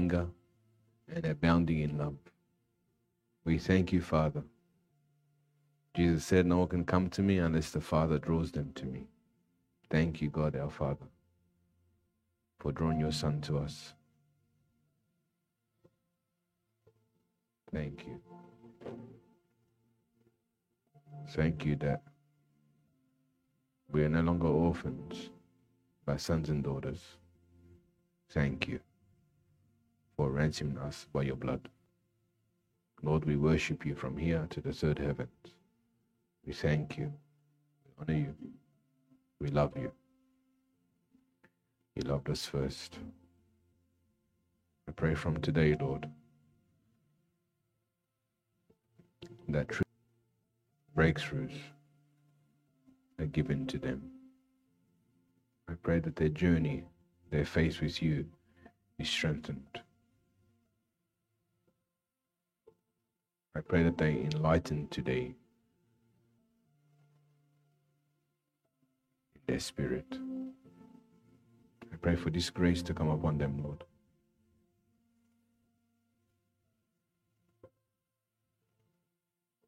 anger and abounding in love. We thank you, Father. Jesus said, No one can come to me unless the Father draws them to me. Thank you, God, our Father, for drawing your Son to us. Thank you. Thank you that we are no longer orphans, but sons and daughters. Thank you for ransoming us by your blood. Lord, we worship you from here to the third heavens. We thank you. We honor you. We love you. You loved us first. I pray from today, Lord, that breakthroughs are given to them. I pray that their journey, their faith with you, is strengthened. I pray that they enlighten today in their spirit. I pray for this grace to come upon them, Lord.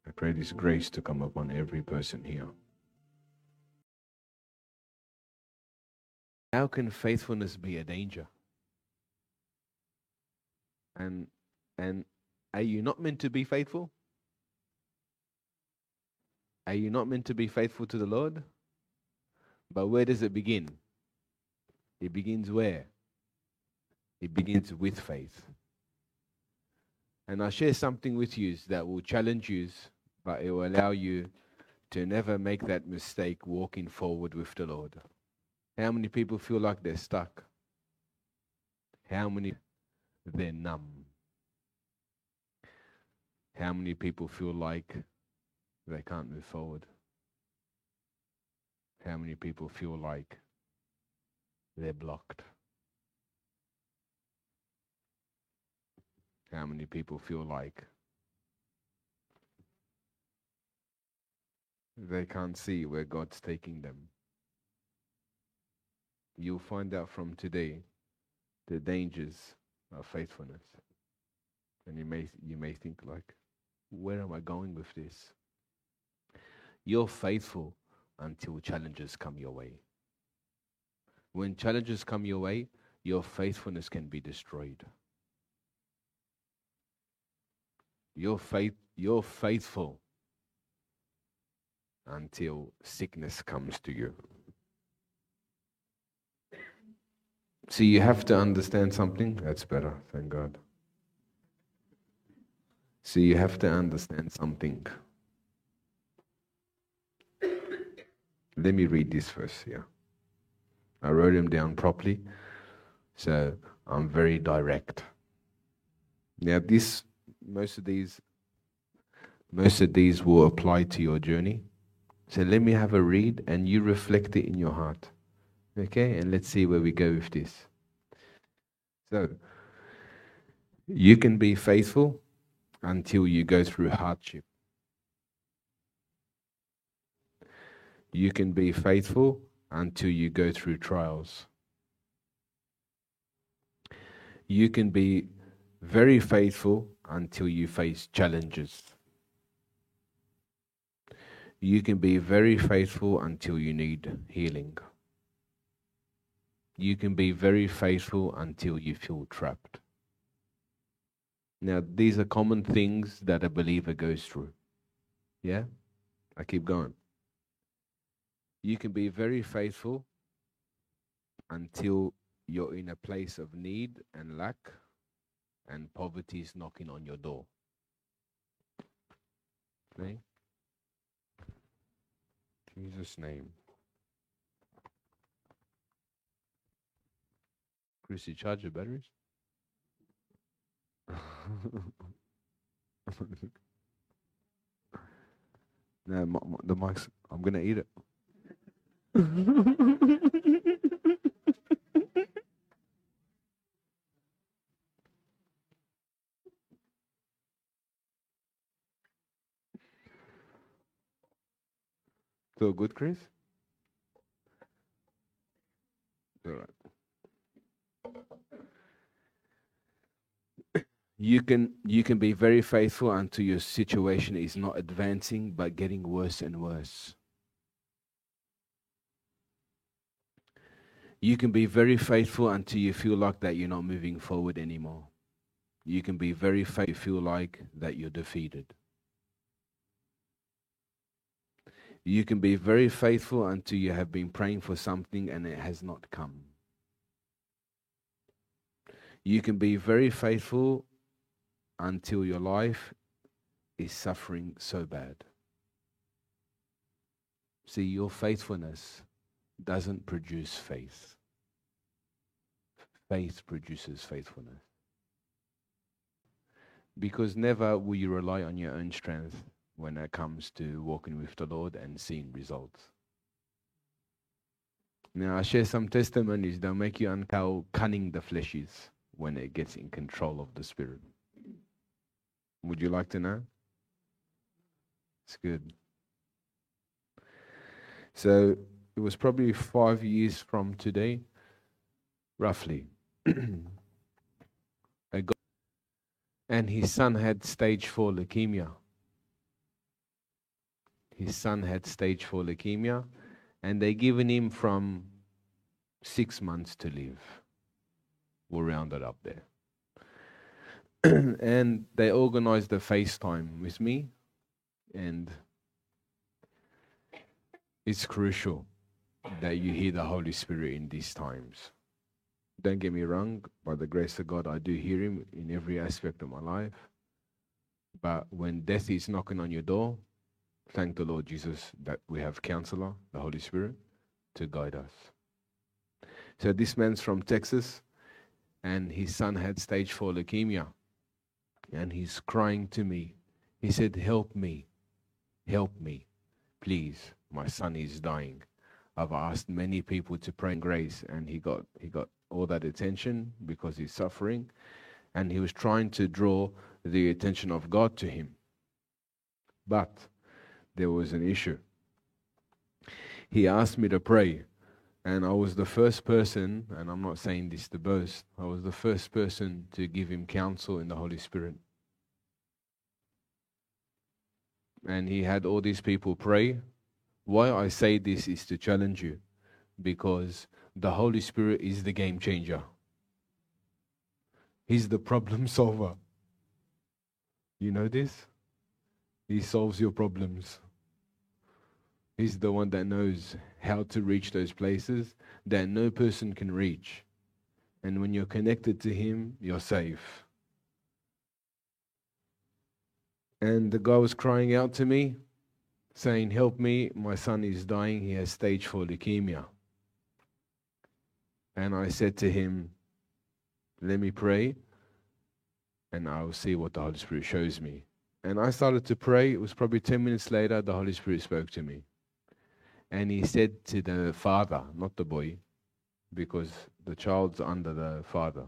I pray this grace to come upon every person here. How can faithfulness be a danger? And and are you not meant to be faithful? Are you not meant to be faithful to the Lord? But where does it begin? It begins where? It begins with faith. And I'll share something with you that will challenge you, but it will allow you to never make that mistake walking forward with the Lord. How many people feel like they're stuck? How many they're numb? How many people feel like they can't move forward? How many people feel like they're blocked? How many people feel like they can't see where God's taking them? You'll find out from today the dangers of faithfulness. And you may you may think like, where am I going with this? You're faithful until challenges come your way. When challenges come your way, your faithfulness can be destroyed. You're, faith, you're faithful until sickness comes to you. See, you have to understand something. That's better, thank God. See, you have to understand something. Let me read this verse here. I wrote them down properly, so I'm very direct. Now, this most of these most of these will apply to your journey. So let me have a read and you reflect it in your heart. Okay, and let's see where we go with this. So, you can be faithful until you go through hardship. You can be faithful until you go through trials. You can be very faithful until you face challenges. You can be very faithful until you need healing. You can be very faithful until you feel trapped. Now, these are common things that a believer goes through. Yeah? I keep going. You can be very faithful until you're in a place of need and lack, and poverty is knocking on your door. Okay? Jesus' name. Chrissy, charge your batteries. no, the mic's. I'm gonna eat it. So good, Chris? All right. You can, you can be very faithful until your situation is not advancing but getting worse and worse. You can be very faithful until you feel like that you're not moving forward anymore. You can be very faithful, like that you're defeated. You can be very faithful until you have been praying for something and it has not come. You can be very faithful until your life is suffering so bad. See, your faithfulness doesn't produce faith, faith produces faithfulness. Because never will you rely on your own strength when it comes to walking with the Lord and seeing results. Now, I share some testimonies that make you uncow cunning the flesh is when it gets in control of the spirit. Would you like to know? It's good. So it was probably five years from today, roughly. and his son had stage four leukemia. His son had stage four leukemia, and they given him from six months to live. We'll round it up there. and they organized a FaceTime with me, and it's crucial that you hear the Holy Spirit in these times. Don't get me wrong, by the grace of God, I do hear Him in every aspect of my life. But when death is knocking on your door, thank the Lord Jesus that we have Counselor, the Holy Spirit, to guide us. So this man's from Texas, and his son had stage four leukemia, and he's crying to me. He said, "Help me, help me, please. My son is dying." I've asked many people to pray in grace, and he got he got all that attention because he's suffering, and he was trying to draw the attention of God to him. But there was an issue. He asked me to pray, and I was the first person, and I'm not saying this to boast, I was the first person to give him counsel in the Holy Spirit. And he had all these people pray. Why I say this is to challenge you, because the Holy Spirit is the game changer. He's the problem solver. You know this? He solves your problems. He's the one that knows how to reach those places that no person can reach. And when you're connected to Him, you're safe. And the guy was crying out to me, saying, Help me, my son is dying. He has stage 4 leukemia. And I said to him, Let me pray, and I'll see what the Holy Spirit shows me. And I started to pray. It was probably 10 minutes later, the Holy Spirit spoke to me. And he said to the father, not the boy, because the child's under the father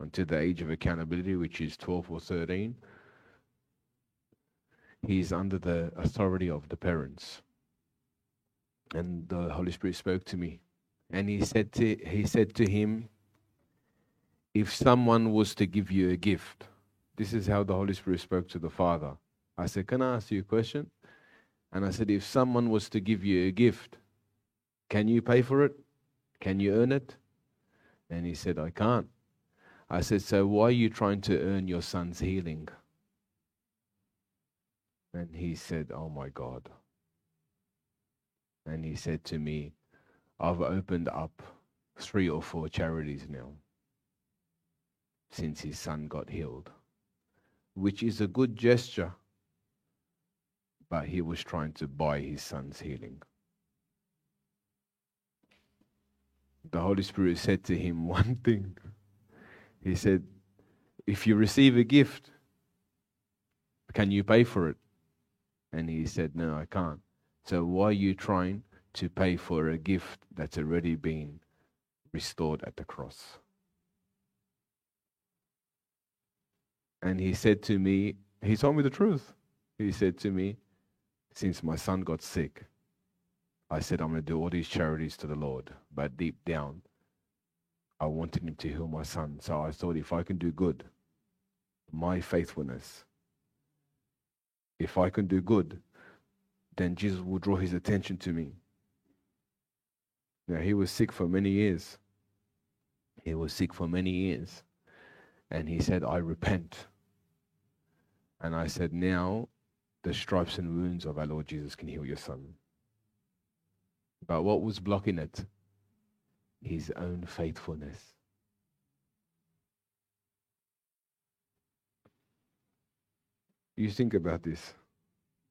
until the age of accountability, which is 12 or 13. He's under the authority of the parents. And the Holy Spirit spoke to me and he said to, he said to him, If someone was to give you a gift, this is how the Holy Spirit spoke to the Father. I said, Can I ask you a question? And I said, If someone was to give you a gift, can you pay for it? Can you earn it? And he said, I can't. I said, So why are you trying to earn your son's healing? And he said, Oh my God. And he said to me, I've opened up three or four charities now since his son got healed, which is a good gesture, but he was trying to buy his son's healing. The Holy Spirit said to him one thing. He said, If you receive a gift, can you pay for it? And he said, No, I can't. So why are you trying to pay for a gift that's already been restored at the cross. And he said to me, he told me the truth. He said to me, since my son got sick, I said, I'm going to do all these charities to the Lord. But deep down, I wanted him to heal my son. So I thought if I can do good, my faithfulness. If I can do good, then Jesus will draw his attention to me. Now, he was sick for many years. He was sick for many years. And he said, I repent. And I said, Now the stripes and wounds of our Lord Jesus can heal your son. But what was blocking it? His own faithfulness. You think about this.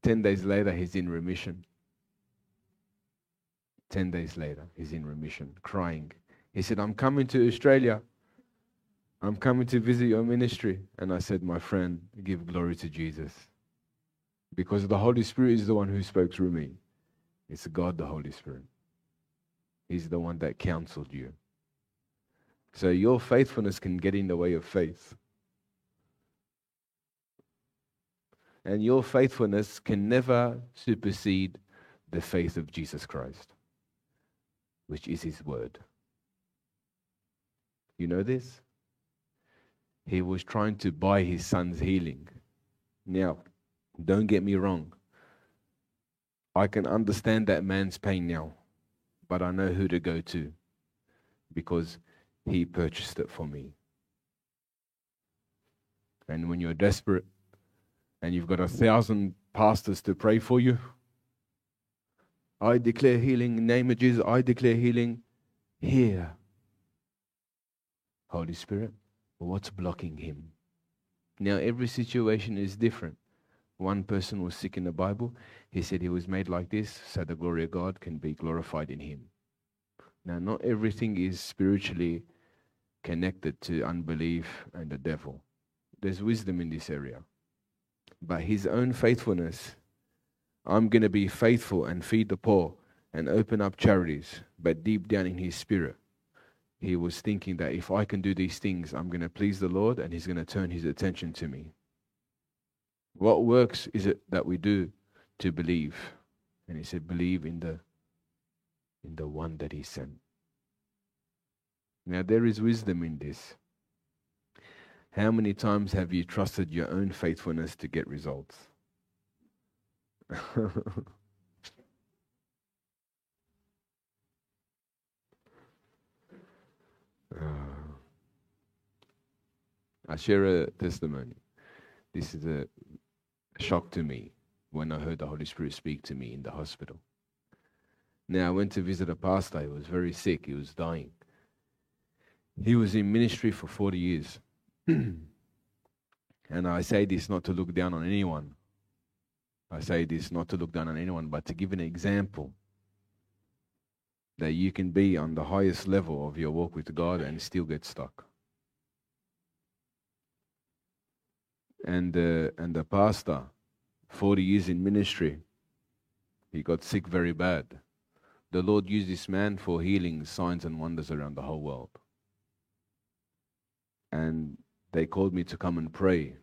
10 days later, he's in remission. 10 days later, he's in remission, crying. He said, I'm coming to Australia. I'm coming to visit your ministry. And I said, My friend, give glory to Jesus. Because the Holy Spirit is the one who spoke through me. It's God, the Holy Spirit. He's the one that counseled you. So your faithfulness can get in the way of faith. And your faithfulness can never supersede the faith of Jesus Christ, which is His Word. You know this? He was trying to buy his son's healing. Now, don't get me wrong. I can understand that man's pain now, but I know who to go to because he purchased it for me. And when you're desperate and you've got a thousand pastors to pray for you, I declare healing in name of Jesus. I declare healing here. Holy Spirit, what's blocking him? Now, every situation is different. One person was sick in the Bible. He said he was made like this so the glory of God can be glorified in him. Now, not everything is spiritually connected to unbelief and the devil. There's wisdom in this area. But his own faithfulness, I'm going to be faithful and feed the poor and open up charities, but deep down in his spirit, he was thinking that if I can do these things, I'm going to please the Lord and he's going to turn his attention to me. What works is it that we do to believe? And he said, believe in the in the one that he sent. Now there is wisdom in this. How many times have you trusted your own faithfulness to get results? Uh, I share a testimony. This is a shock to me when I heard the Holy Spirit speak to me in the hospital. Now, I went to visit a pastor. He was very sick, he was dying. He was in ministry for 40 years. and I say this not to look down on anyone. I say this not to look down on anyone, but to give an example that you can be on the highest level of your walk with God and still get stuck. And, uh, and the pastor, 40 years in ministry, he got sick very bad. The Lord used this man for healing signs and wonders around the whole world. And they called me to come and pray.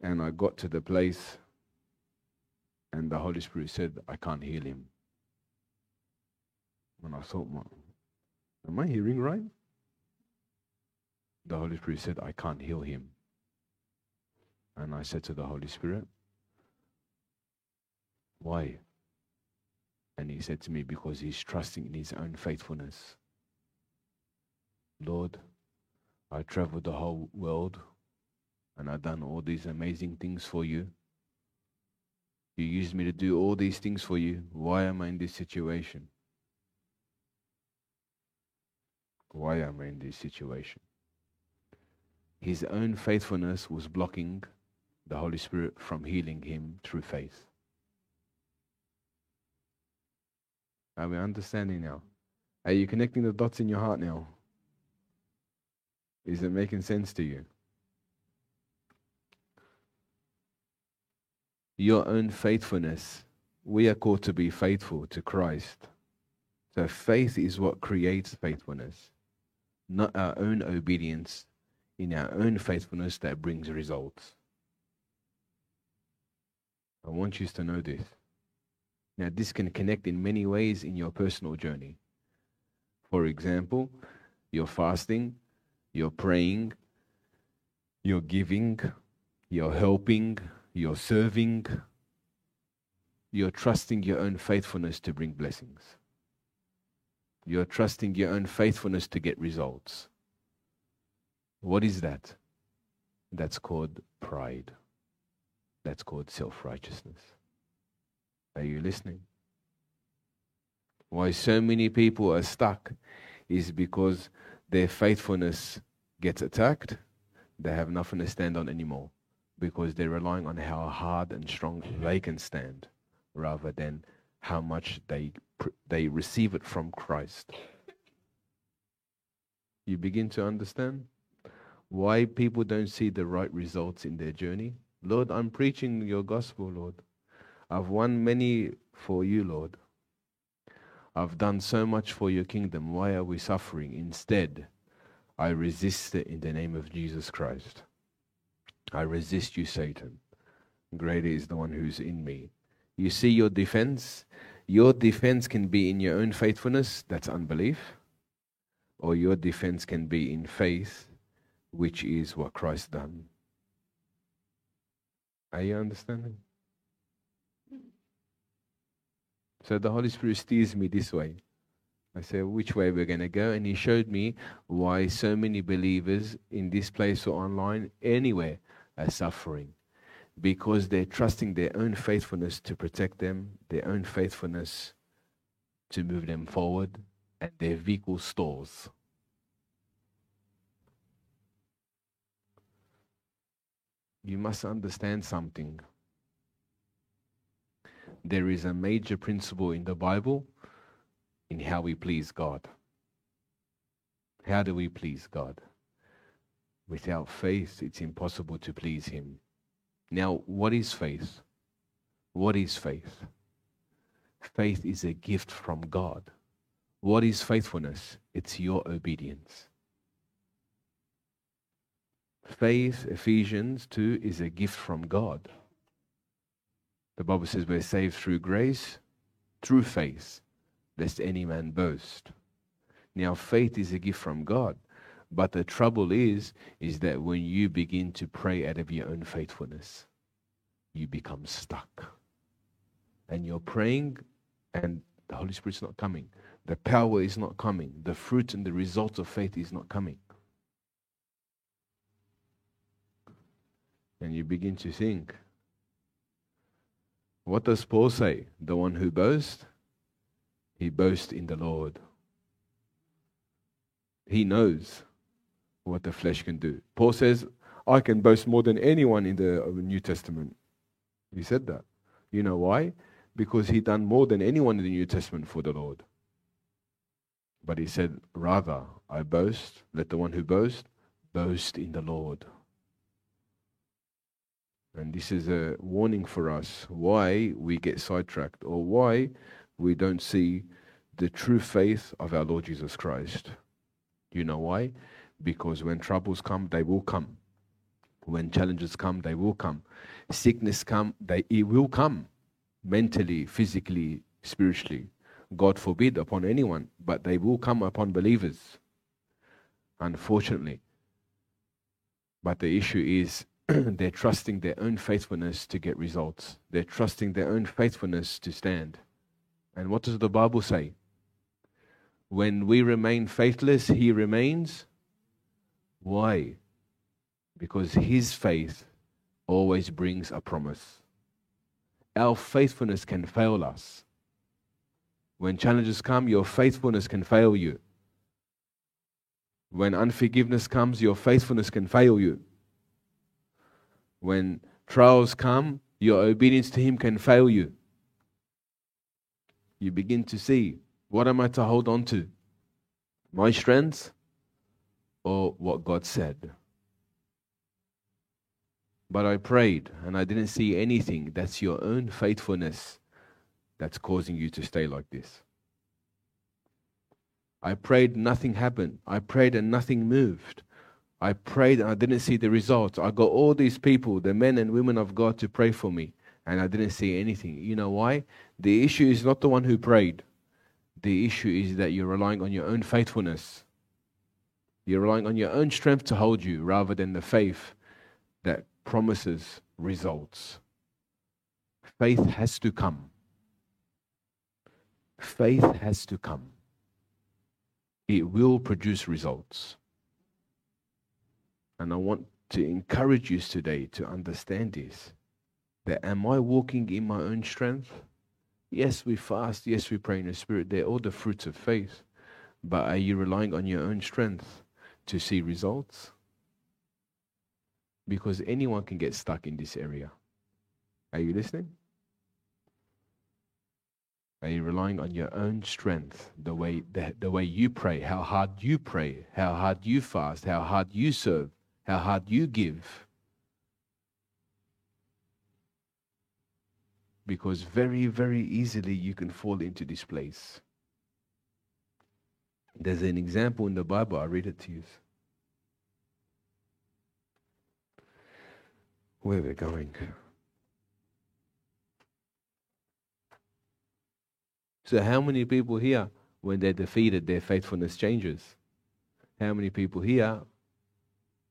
And I got to the place, and the Holy Spirit said, I can't heal him. And I thought, Am I hearing right? The Holy Spirit said, I can't heal him. And I said to the Holy Spirit, Why? And he said to me, Because he's trusting in his own faithfulness. Lord, I traveled the whole world and I've done all these amazing things for you. You used me to do all these things for you. Why am I in this situation? Why am I in this situation? His own faithfulness was blocking the Holy Spirit from healing him through faith. Are we understanding now? Are you connecting the dots in your heart now? Is it making sense to you? Your own faithfulness. We are called to be faithful to Christ. So faith is what creates faithfulness, not our own obedience in our own faithfulness that brings results. I want you to know this. Now, this can connect in many ways in your personal journey. For example, you're fasting, you're praying, you're giving, you're helping, you're serving, you're trusting your own faithfulness to bring blessings. You're trusting your own faithfulness to get results. What is that? That's called pride. That's called self righteousness. Are you listening? Why so many people are stuck is because their faithfulness gets attacked. They have nothing to stand on anymore because they're relying on how hard and strong they can stand rather than how much they, they receive it from Christ. You begin to understand why people don't see the right results in their journey? Lord, I'm preaching your gospel, Lord. I've won many for you, Lord. I've done so much for your kingdom. Why are we suffering? Instead, I resist it in the name of Jesus Christ. I resist you, Satan. Greater is the one who's in me. You see your defense? Your defense can be in your own faithfulness, that's unbelief, or your defense can be in faith, which is what Christ done. Are you understanding? So the Holy Spirit steers me this way. I said, which way we're going to go? And he showed me why so many believers in this place or online, anywhere, are suffering. Because they're trusting their own faithfulness to protect them, their own faithfulness to move them forward, and their vehicle stalls. You must understand something there is a major principle in the Bible in how we please God. How do we please God? Without faith, it's impossible to please Him. Now, what is faith? What is faith? Faith is a gift from God. What is faithfulness? It's your obedience. Faith, Ephesians 2, is a gift from God. The Bible says we're saved through grace, through faith, lest any man boast. Now, faith is a gift from God. But the trouble is, is that when you begin to pray out of your own faithfulness, you become stuck. And you're praying, and the Holy Spirit's not coming. The power is not coming. The fruit and the result of faith is not coming. And you begin to think, what does Paul say? The one who boasts, he boasts in the Lord. He knows what the flesh can do. Paul says, I can boast more than anyone in the uh, New Testament. He said that. You know why? Because he done more than anyone in the New Testament for the Lord. But he said, Rather, I boast, let the one who boasts boast in the Lord. And this is a warning for us why we get sidetracked or why we don't see the true faith of our Lord Jesus Christ. You know why? Because when troubles come, they will come. When challenges come, they will come. Sickness come, they it will come. Mentally, physically, spiritually. God forbid upon anyone, but they will come upon believers. Unfortunately. But the issue is they're trusting their own faithfulness to get results. They're trusting their own faithfulness to stand. And what does the Bible say? When we remain faithless, He remains. Why? Because His faith always brings a promise. Our faithfulness can fail us. When challenges come, your faithfulness can fail you. When unforgiveness comes, your faithfulness can fail you. When trials come, your obedience to Him can fail you. You begin to see what am I to hold on to? My strengths or what God said? But I prayed and I didn't see anything. That's your own faithfulness that's causing you to stay like this. I prayed, nothing happened. I prayed and nothing moved. I prayed and I didn't see the results. I got all these people, the men and women of God, to pray for me, and I didn't see anything. You know why? The issue is not the one who prayed. The issue is that you're relying on your own faithfulness. You're relying on your own strength to hold you rather than the faith that promises results. Faith has to come. Faith has to come. It will produce results. And I want to encourage you today to understand this. That am I walking in my own strength? Yes, we fast. Yes, we pray in the Spirit. They're all the fruits of faith. But are you relying on your own strength to see results? Because anyone can get stuck in this area. Are you listening? Are you relying on your own strength, the way, the, the way you pray, how hard you pray, how hard you fast, how hard you serve, how hard you give? Because very, very easily you can fall into this place. There's an example in the Bible, I'll read it to you. Where we're going. So, how many people here, when they're defeated, their faithfulness changes? How many people here,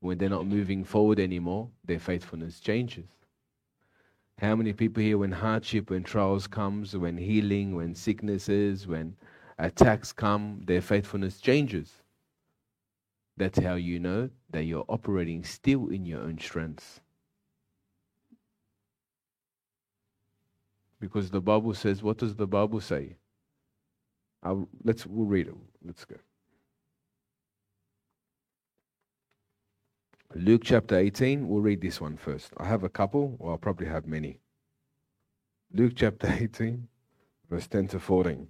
when they're not moving forward anymore, their faithfulness changes? How many people here, when hardship, when trials comes, when healing, when sicknesses, when attacks come, their faithfulness changes? That's how you know that you're operating still in your own strengths. Because the Bible says, what does the Bible say? I'll, let's we'll read it. Let's go. Luke chapter 18, we'll read this one first. I have a couple, or I'll probably have many. Luke chapter 18, verse 10 to 14.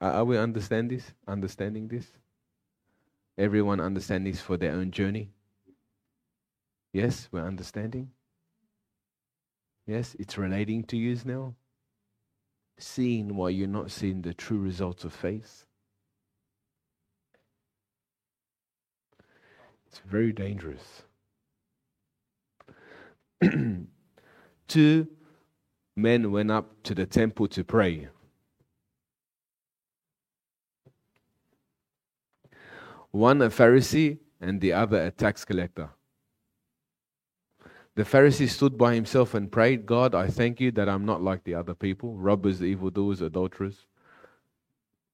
Are we understand this? Understanding this? Everyone understand this for their own journey? Yes, we're understanding. Yes, it's relating to you now seeing why you're not seeing the true results of faith. It's very dangerous. Two men went up to the temple to pray. One a Pharisee and the other a tax collector. The Pharisee stood by himself and prayed, God, I thank you that I'm not like the other people, robbers, evildoers, adulterers,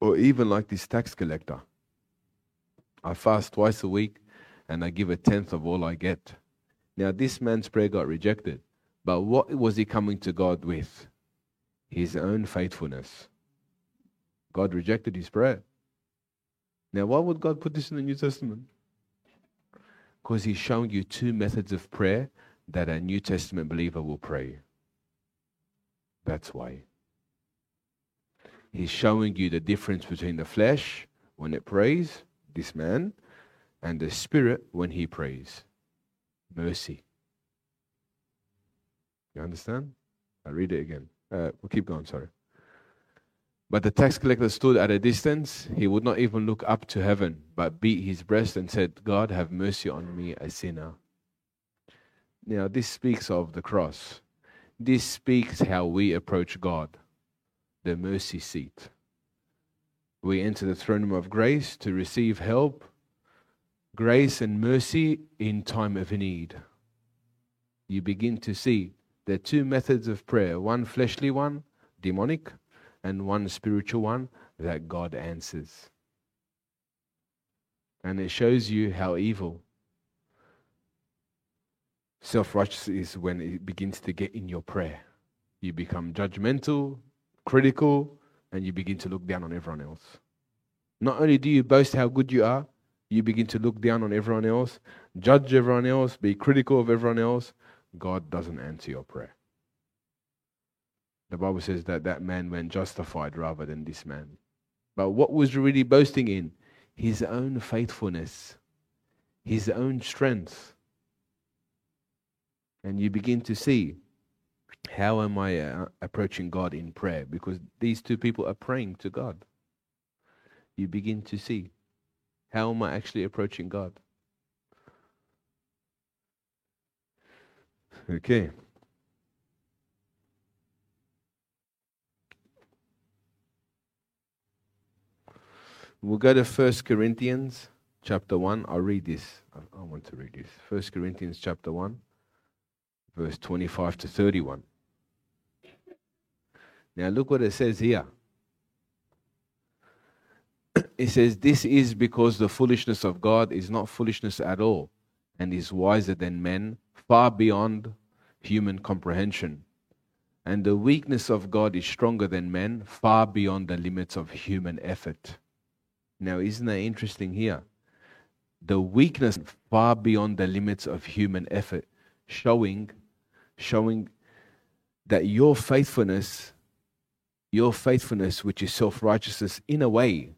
or even like this tax collector. I fast twice a week and I give a tenth of all I get. Now, this man's prayer got rejected, but what was he coming to God with? His own faithfulness. God rejected his prayer. Now, why would God put this in the New Testament? Because he's showing you two methods of prayer that a New Testament believer will pray. That's why. He's showing you the difference between the flesh when it prays, this man, and the spirit when he prays. Mercy. You understand? I'll read it again. Uh, we'll keep going, sorry. But the tax collector stood at a distance. He would not even look up to heaven, but beat his breast and said, God, have mercy on me, a sinner. Now, this speaks of the cross. This speaks how we approach God, the mercy seat. We enter the throne room of grace to receive help, grace and mercy in time of need. You begin to see there are two methods of prayer one fleshly one, demonic, and one spiritual one that God answers. And it shows you how evil Self righteousness is when it begins to get in your prayer. You become judgmental, critical, and you begin to look down on everyone else. Not only do you boast how good you are, you begin to look down on everyone else, judge everyone else, be critical of everyone else. God doesn't answer your prayer. The Bible says that that man went justified rather than this man. But what was really boasting in? His own faithfulness, his own strength. And you begin to see how am I uh, approaching God in prayer? Because these two people are praying to God. You begin to see how am I actually approaching God? Okay. We'll go to First Corinthians chapter 1. I'll read this. I, want to read this. First Corinthians chapter 1 verse 25 to 31. Now, look what it says here. It says, This is because the foolishness of God is not foolishness at all, and is wiser than men, far beyond human comprehension. And the weakness of God is stronger than men, far beyond the limits of human effort. Now, isn't that interesting here? The weakness far beyond the limits of human effort, showing, showing that your faithfulness your faithfulness, which is self righteousness, in a way,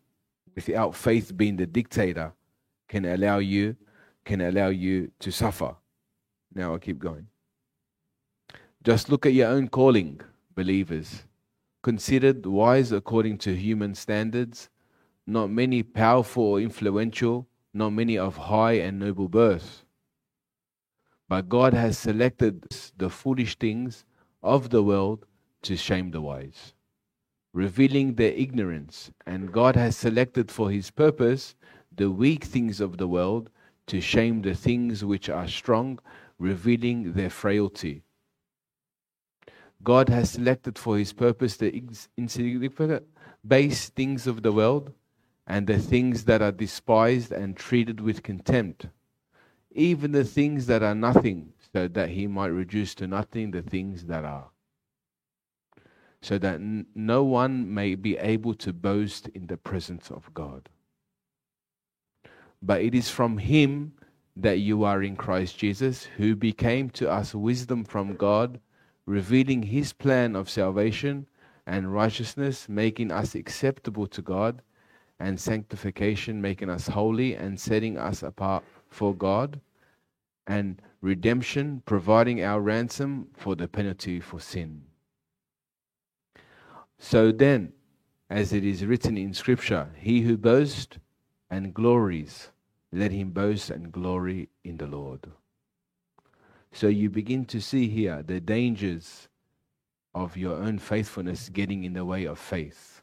without faith being the dictator, can allow you can allow you to suffer. Now I keep going. Just look at your own calling, believers. Considered wise according to human standards, not many powerful or influential, not many of high and noble birth. But God has selected the foolish things of the world to shame the wise revealing their ignorance, and God has selected for his purpose the weak things of the world to shame the things which are strong, revealing their frailty. God has selected for his purpose the insignificant, base things of the world and the things that are despised and treated with contempt, even the things that are nothing, so that he might reduce to nothing the things that are so that n- no one may be able to boast in the presence of God. But it is from Him that you are in Christ Jesus, who became to us wisdom from God, revealing His plan of salvation and righteousness, making us acceptable to God, and sanctification, making us holy and setting us apart for God, and redemption, providing our ransom for the penalty for sin. So then, as it is written in Scripture, he who boasts and glories, let him boast and glory in the Lord. So you begin to see here the dangers of your own faithfulness getting in the way of faith.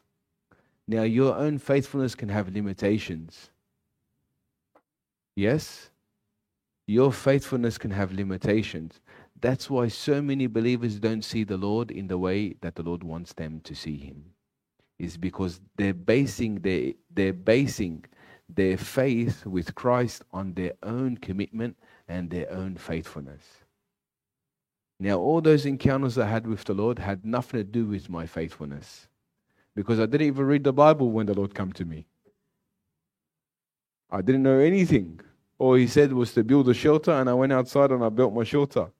Now, your own faithfulness can have limitations. Yes? Your faithfulness can have limitations. That's why so many believers don't see the Lord in the way that the Lord wants them to see Him. Is because they're basing their, they're basing their faith with Christ on their own commitment and their own faithfulness. Now, all those encounters I had with the Lord had nothing to do with my faithfulness because I didn't even read the Bible when the Lord came to me. I didn't know anything. All He said was to build a shelter, and I went outside and I built my shelter.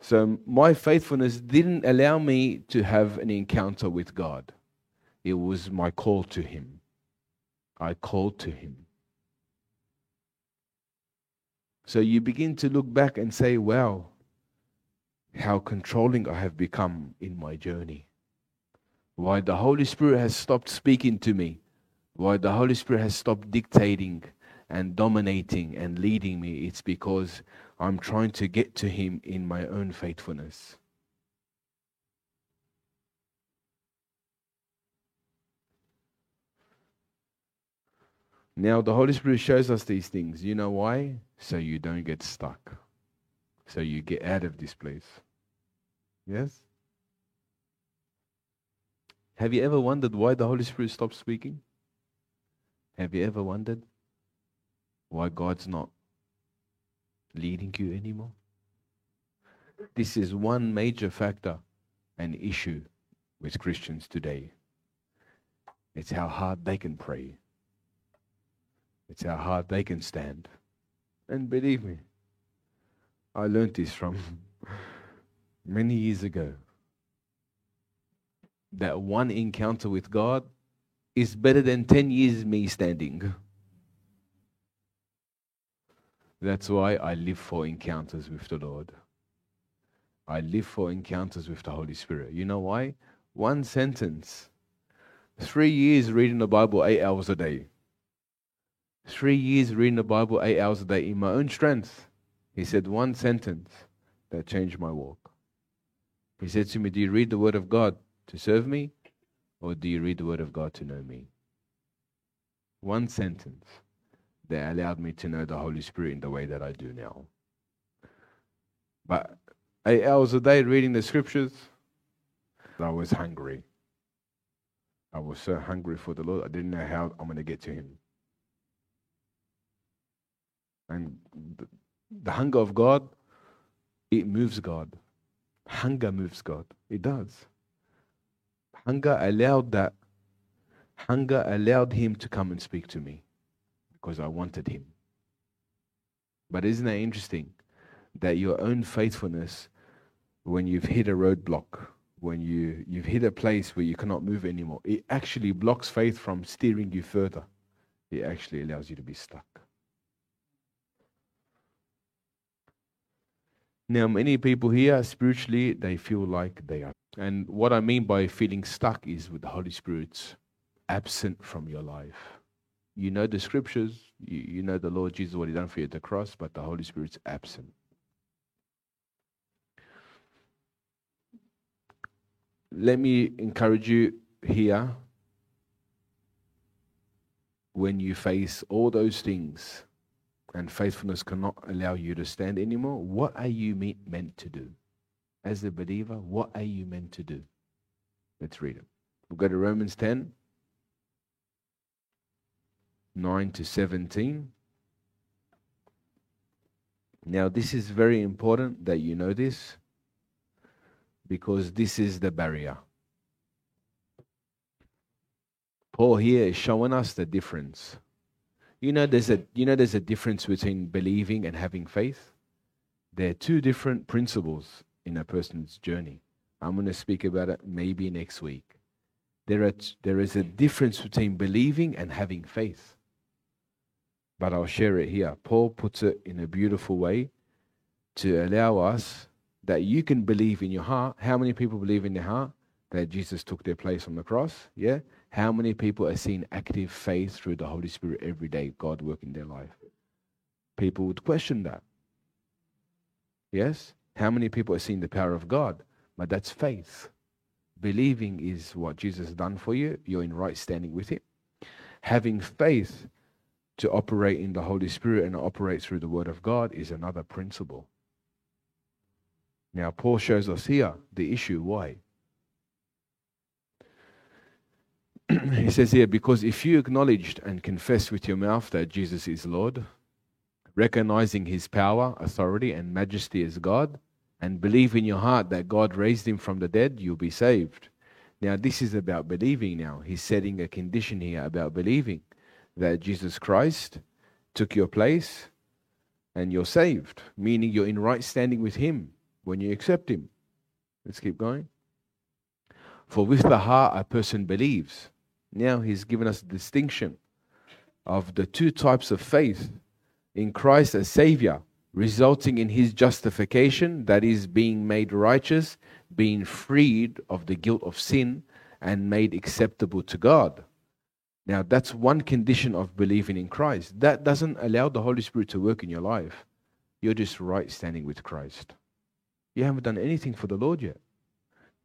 So my faithfulness didn't allow me to have an encounter with God. It was my call to Him. I called to Him. So you begin to look back and say, wow, how controlling I have become in my journey. Why the Holy Spirit has stopped speaking to me. Why the Holy Spirit has stopped dictating and dominating and leading me. It's because I'm trying to get to Him in my own faithfulness. Now, the Holy Spirit shows us these things. You know why? So you don't get stuck. So you get out of this place. Yes? Have you ever wondered why the Holy Spirit stopped speaking? Have you ever wondered why God's not leading you anymore? This is one major factor and issue with Christians today. It's how hard they can pray. It's how hard they can stand. And believe me, I learned this from many years ago. That one encounter with God is better than 10 years me standing. That's why I live for encounters with the Lord. I live for encounters with the Holy Spirit. You know why? One sentence. Three years reading the Bible eight hours a day. Three years reading the Bible eight hours a day in my own strength. He said one sentence that changed my walk. He said to me, Do you read the Word of God to serve me? Or do you read the Word of God to know me? One sentence that allowed me to know the Holy Spirit in the way that I do now. But eight hours a day reading the scriptures, I was hungry. I was so hungry for the Lord, I didn't know how I'm going to get to Him. And the, the hunger of God, it moves God. Hunger moves God. It does. Hunger allowed that. Hunger allowed Him to come and speak to me because I wanted Him. But isn't that interesting that your own faithfulness, when you've hit a roadblock, when you, you've hit a place where you cannot move anymore, it actually blocks faith from steering you further. It actually allows you to be stuck. Now, many people here spiritually, they feel like they are. And what I mean by feeling stuck is with the Holy Spirit's absent from your life. You know the scriptures, you, you know the Lord Jesus, what He done for you at the cross, but the Holy Spirit's absent. let me encourage you here when you face all those things and faithfulness cannot allow you to stand anymore, what are you meant to do? As a believer, what are you meant to do? Let's read it. We'll go to Romans 10 9 to 17. Now, this is very important that you know this because this is the barrier. Paul here is showing us the difference. You know, there's a you know there's a difference between believing and having faith. There are two different principles in a person's journey. I'm going to speak about it maybe next week. There, are, there is a difference between believing and having faith. But I'll share it here. Paul puts it in a beautiful way to allow us that you can believe in your heart. How many people believe in their heart that Jesus took their place on the cross? Yeah. How many people are seeing active faith through the Holy Spirit every day, God working their life? People would question that. Yes? How many people are seeing the power of God? But that's faith. Believing is what Jesus has done for you. You're in right standing with Him. Having faith to operate in the Holy Spirit and operate through the Word of God is another principle. Now, Paul shows us here the issue. Why? he says here, because if you acknowledged and confessed with your mouth that Jesus is Lord, recognizing his power, authority, and majesty as God, and believe in your heart that God raised him from the dead, you'll be saved. Now, this is about believing now. He's setting a condition here about believing that Jesus Christ took your place and you're saved, meaning you're in right standing with him when you accept Him. Let's keep going. For with the heart a person believes. Now He's given us a distinction of the two types of faith in Christ as Savior, resulting in His justification, that is, being made righteous, being freed of the guilt of sin, and made acceptable to God. Now, that's one condition of believing in Christ. That doesn't allow the Holy Spirit to work in your life. You're just right standing with Christ. You haven't done anything for the Lord yet.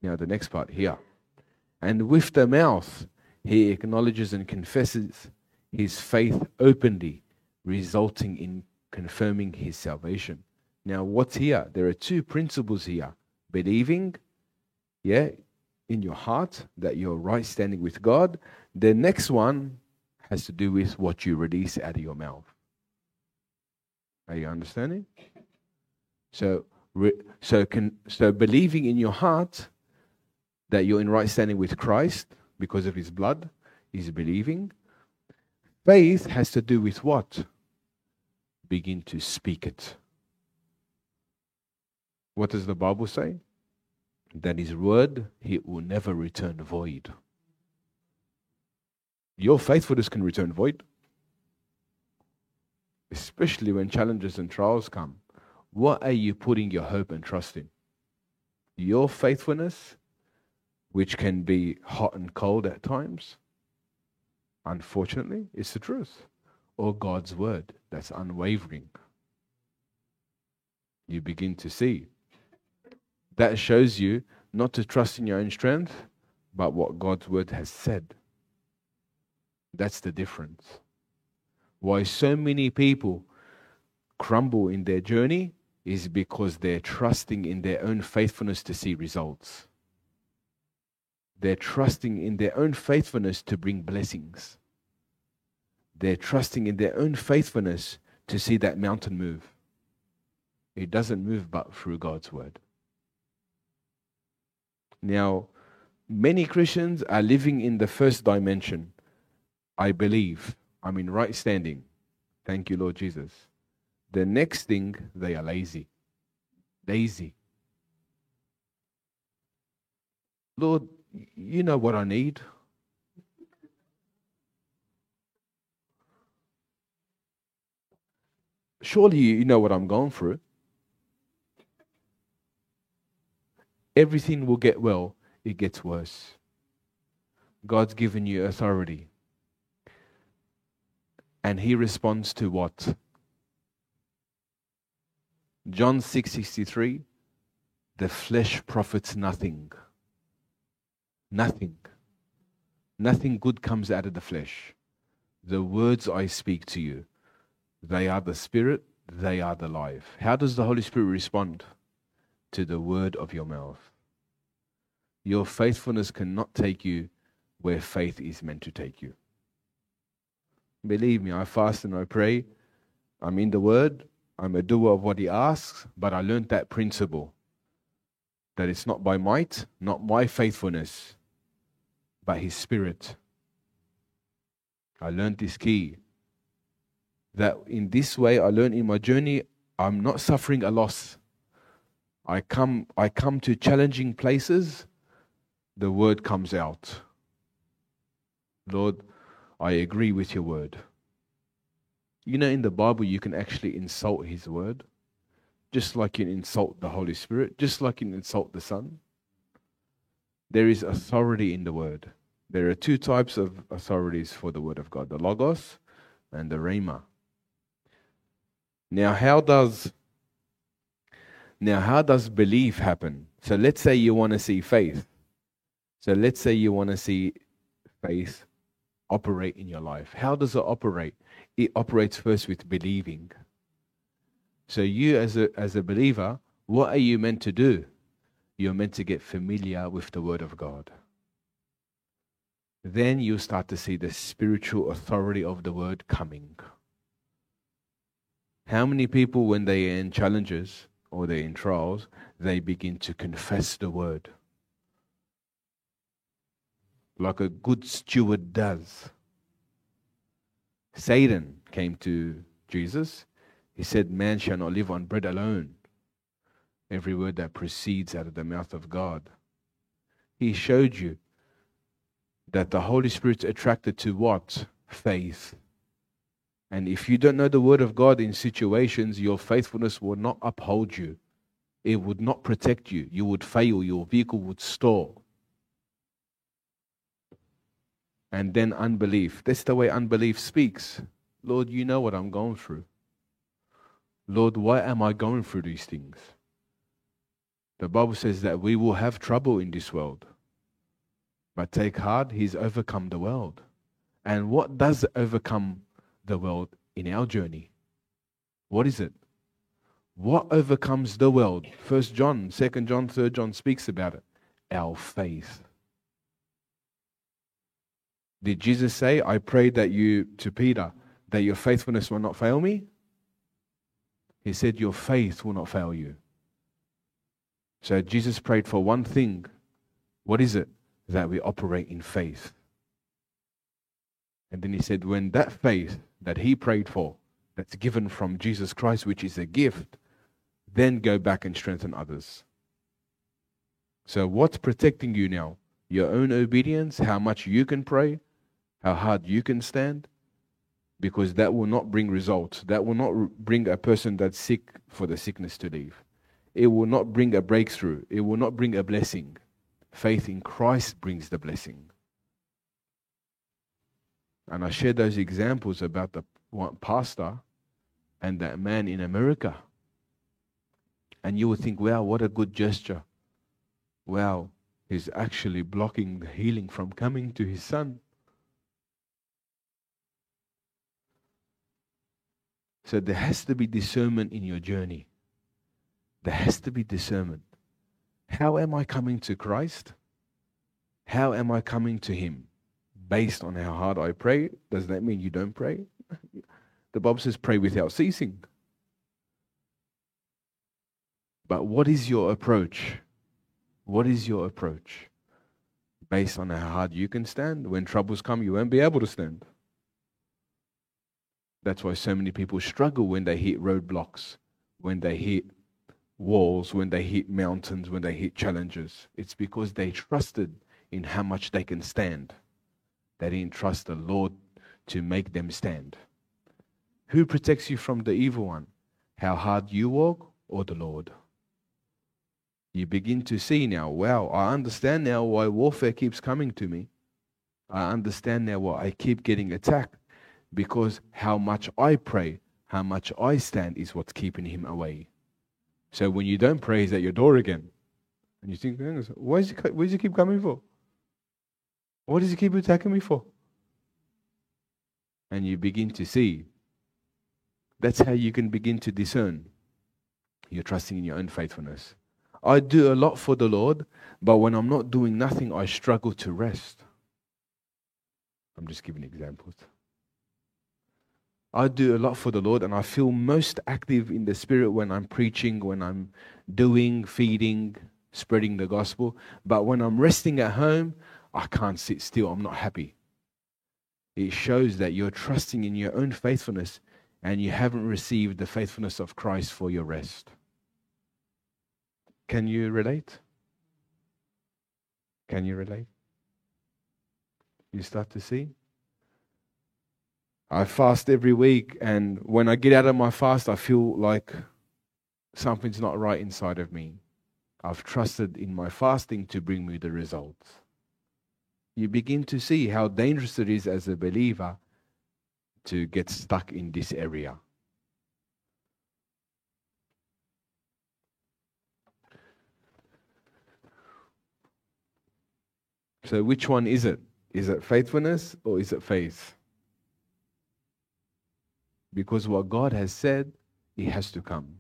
Now, the next part here. And with the mouth, he acknowledges and confesses his faith openly, resulting in confirming his salvation. Now, what's here? There are two principles here believing, yeah, in your heart that you're right standing with God. The next one has to do with what you release out of your mouth. Are you understanding? So, so, can, so believing in your heart that you're in right standing with Christ because of his blood is believing. Faith has to do with what? Begin to speak it. What does the Bible say? That his word, he will never return void. Your faithfulness can return void, especially when challenges and trials come. What are you putting your hope and trust in? Your faithfulness, which can be hot and cold at times, unfortunately, is the truth, or God's word that's unwavering. You begin to see. That shows you not to trust in your own strength, but what God's word has said. That's the difference. Why so many people crumble in their journey is because they're trusting in their own faithfulness to see results. They're trusting in their own faithfulness to bring blessings. They're trusting in their own faithfulness to see that mountain move. It doesn't move but through God's word. Now, many Christians are living in the first dimension. I believe I'm in right standing. Thank you, Lord Jesus. The next thing, they are lazy. Lazy. Lord, you know what I need. Surely you know what I'm going through. Everything will get well, it gets worse. God's given you authority. And he responds to what? John 6:63 The flesh profits nothing. Nothing. Nothing good comes out of the flesh. The words I speak to you, they are the spirit, they are the life. How does the Holy Spirit respond to the word of your mouth? Your faithfulness cannot take you where faith is meant to take you. Believe me, I fast and I pray. I'm in the word. I'm a doer of what he asks, but I learned that principle that it's not by might, not my faithfulness, but His Spirit. I learned this key that in this way I learned in my journey I'm not suffering a loss. I come I come to challenging places, the word comes out. Lord, I agree with your word. You know, in the Bible, you can actually insult his word, just like you insult the Holy Spirit, just like you insult the Son. There is authority in the word. There are two types of authorities for the word of God the Logos and the Rhema. Now, how does now how does belief happen? So let's say you want to see faith. So let's say you want to see faith operate in your life. How does it operate? It operates first with believing. So you as a as a believer, what are you meant to do? You're meant to get familiar with the word of God then you start to see the spiritual authority of the word coming. How many people, when they are in challenges or they're in trials, they begin to confess the word? Like a good steward does. Satan came to Jesus. He said, Man shall not live on bread alone. Every word that proceeds out of the mouth of God. He showed you that the Holy Spirit's attracted to what? Faith. And if you don't know the Word of God in situations, your faithfulness will not uphold you. It would not protect you. You would fail. Your vehicle would stall. And then unbelief. That's the way unbelief speaks. Lord, you know what I'm going through. Lord, why am I going through these things? The Bible says that we will have trouble in this world. But take heart, he's overcome the world. And what does overcome the world in our journey? What is it? What overcomes the world? First John, Second John, Third John speaks about it. Our faith. Did Jesus say, I pray that you, to Peter, that your faithfulness will not fail me? He said, Your faith will not fail you. So Jesus prayed for one thing. What is it? that we operate in faith. And then he said, when that faith that he prayed for, that's given from Jesus Christ, which is a gift, then go back and strengthen others. So, what's protecting you now? Your own obedience, how much you can pray, how hard you can stand, because that will not bring results. That will not bring a person that's sick for the sickness to leave. It will not bring a breakthrough. It will not bring a blessing. Faith in Christ brings the blessing. And I shared those examples about the pastor and that man in America. And you would think, wow, what a good gesture. Wow, he's actually blocking the healing from coming to his son. So there has to be discernment in your journey. There has to be discernment. How am I coming to Christ? How am I coming to Him? Based on how hard I pray, does that mean you don't pray? The Bible says, pray without ceasing. But what is your approach? What is your approach? Based on how hard you can stand. When troubles come, you won't be able to stand. That's why so many people struggle when they hit roadblocks, when they hit walls, when they hit mountains, when they hit challenges. It's because they trusted in how much they can stand. They didn't trust the Lord to make them stand. Who protects you from the evil one? How hard you walk or the Lord? You begin to see now, wow, I understand now why warfare keeps coming to me. I understand now why I keep getting attacked because how much I pray, how much I stand is what's keeping him away. So when you don't pray, he's at your door again. And you think, why does he, does he keep coming for? What does he keep attacking me for? And you begin to see. That's how you can begin to discern. You're trusting in your own faithfulness. I do a lot for the Lord, but when I'm not doing nothing, I struggle to rest. I'm just giving examples. I do a lot for the Lord, and I feel most active in the Spirit when I'm preaching, when I'm doing, feeding, spreading the gospel. But when I'm resting at home, I can't sit still. I'm not happy. It shows that you're trusting in your own faithfulness and you haven't received the faithfulness of Christ for your rest. Can you relate? Can you relate? You start to see? I fast every week, and when I get out of my fast, I feel like something's not right inside of me. I've trusted in my fasting to bring me the results. You begin to see how dangerous it is as a believer to get stuck in this area. So, which one is it? Is it faithfulness or is it faith? Because what God has said, it has to come.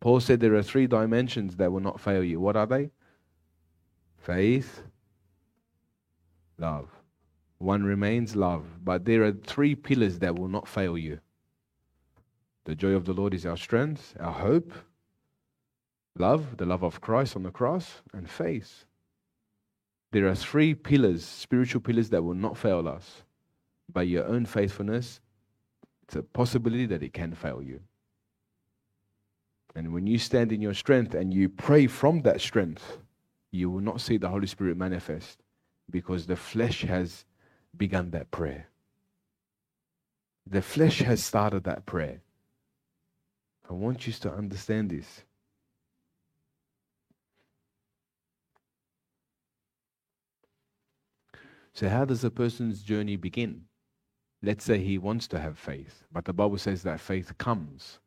Paul said there are three dimensions that will not fail you. What are they? Faith, love. One remains love, but there are three pillars that will not fail you. The joy of the Lord is our strength, our hope, love, the love of Christ on the cross, and faith. There are three pillars, spiritual pillars that will not fail us. By your own faithfulness it's a possibility that it can fail you. And when you stand in your strength and you pray from that strength, you will not see the Holy Spirit manifest because the flesh has begun that prayer. The flesh has started that prayer. I want you to understand this. So, how does a person's journey begin? Let's say he wants to have faith, but the Bible says that faith comes.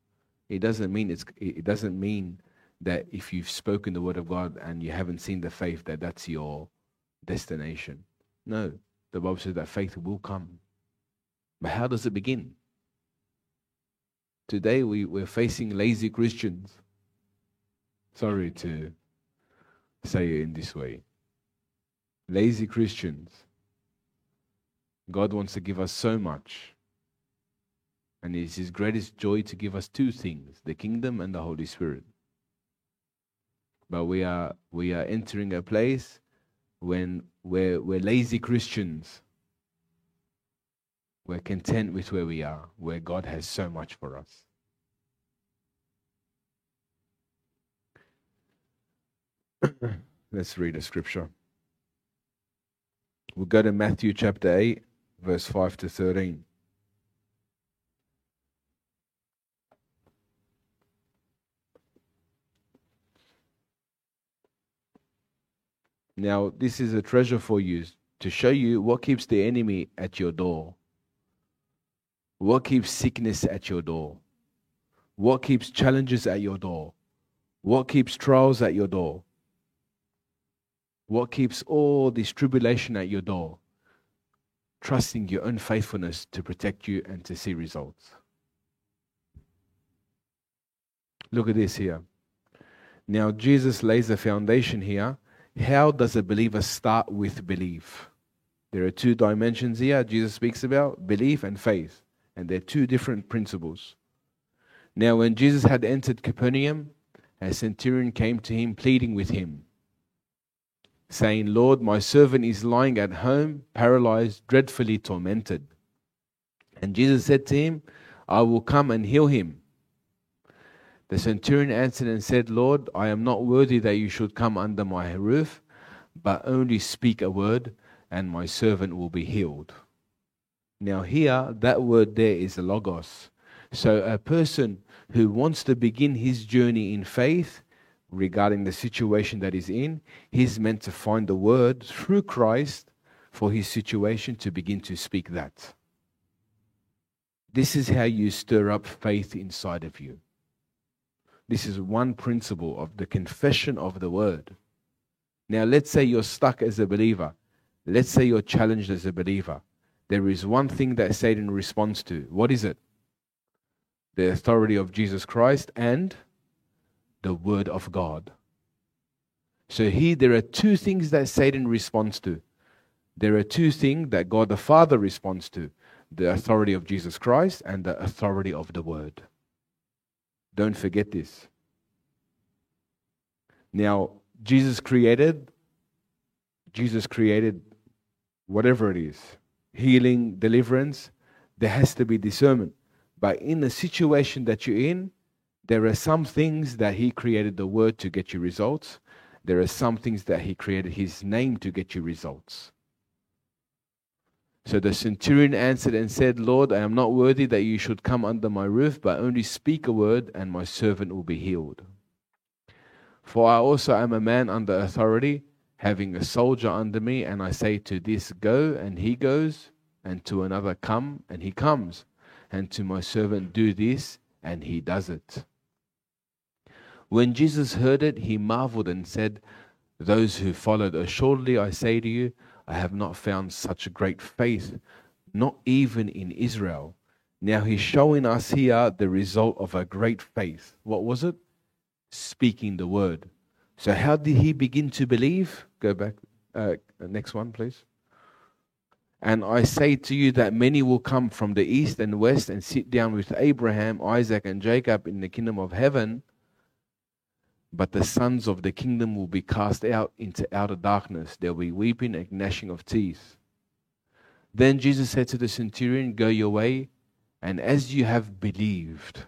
It doesn't mean it's, it doesn't mean that if you've spoken the word of God and you haven't seen the faith that that's your destination. No, the Bible says that faith will come. But how does it begin? Today we, we're facing lazy Christians. Sorry to say it in this way. Lazy Christians God wants to give us so much. And it's His greatest joy to give us two things the kingdom and the Holy Spirit. But we are, we are entering a place when we're, we're lazy Christians. We're content with where we are, where God has so much for us. Let's read a scripture. We'll go to Matthew chapter 8 verse 5 to 13. Now, this is a treasure for you to show you what keeps the enemy at your door. What keeps sickness at your door? What keeps challenges at your door? What keeps trials at your door? What keeps all this tribulation at your door? Trusting your own faithfulness to protect you and to see results. Look at this here. Now, Jesus lays a foundation here. How does a believer start with belief? There are two dimensions here Jesus speaks about belief and faith, and they're two different principles. Now, when Jesus had entered Capernaum, a centurion came to him, pleading with him, saying, Lord, my servant is lying at home, paralyzed, dreadfully tormented. And Jesus said to him, I will come and heal him. The centurion answered and said, Lord, I am not worthy that you should come under my roof, but only speak a word, and my servant will be healed. Now, here, that word there is logos. So, a person who wants to begin his journey in faith regarding the situation that he's in, he's meant to find the word through Christ for his situation to begin to speak that. This is how you stir up faith inside of you. This is one principle of the confession of the word. Now, let's say you're stuck as a believer. Let's say you're challenged as a believer. There is one thing that Satan responds to. What is it? The authority of Jesus Christ and the word of God. So, here there are two things that Satan responds to. There are two things that God the Father responds to the authority of Jesus Christ and the authority of the word. Don't forget this. Now, Jesus created, Jesus created whatever it is healing, deliverance. There has to be discernment. But in the situation that you're in, there are some things that He created the Word to get you results. There are some things that He created His name to get you results. So the centurion answered and said, Lord, I am not worthy that you should come under my roof, but only speak a word, and my servant will be healed. For I also am a man under authority, having a soldier under me, and I say to this, Go, and he goes, and to another, Come, and he comes, and to my servant, Do this, and he does it. When Jesus heard it, he marveled and said, Those who followed, Assuredly I say to you, I have not found such great faith, not even in Israel. Now he's showing us here the result of a great faith. What was it? Speaking the word. So, how did he begin to believe? Go back. Uh, next one, please. And I say to you that many will come from the east and west and sit down with Abraham, Isaac, and Jacob in the kingdom of heaven. But the sons of the kingdom will be cast out into outer darkness. There will be weeping and gnashing of teeth. Then Jesus said to the centurion, Go your way, and as you have believed,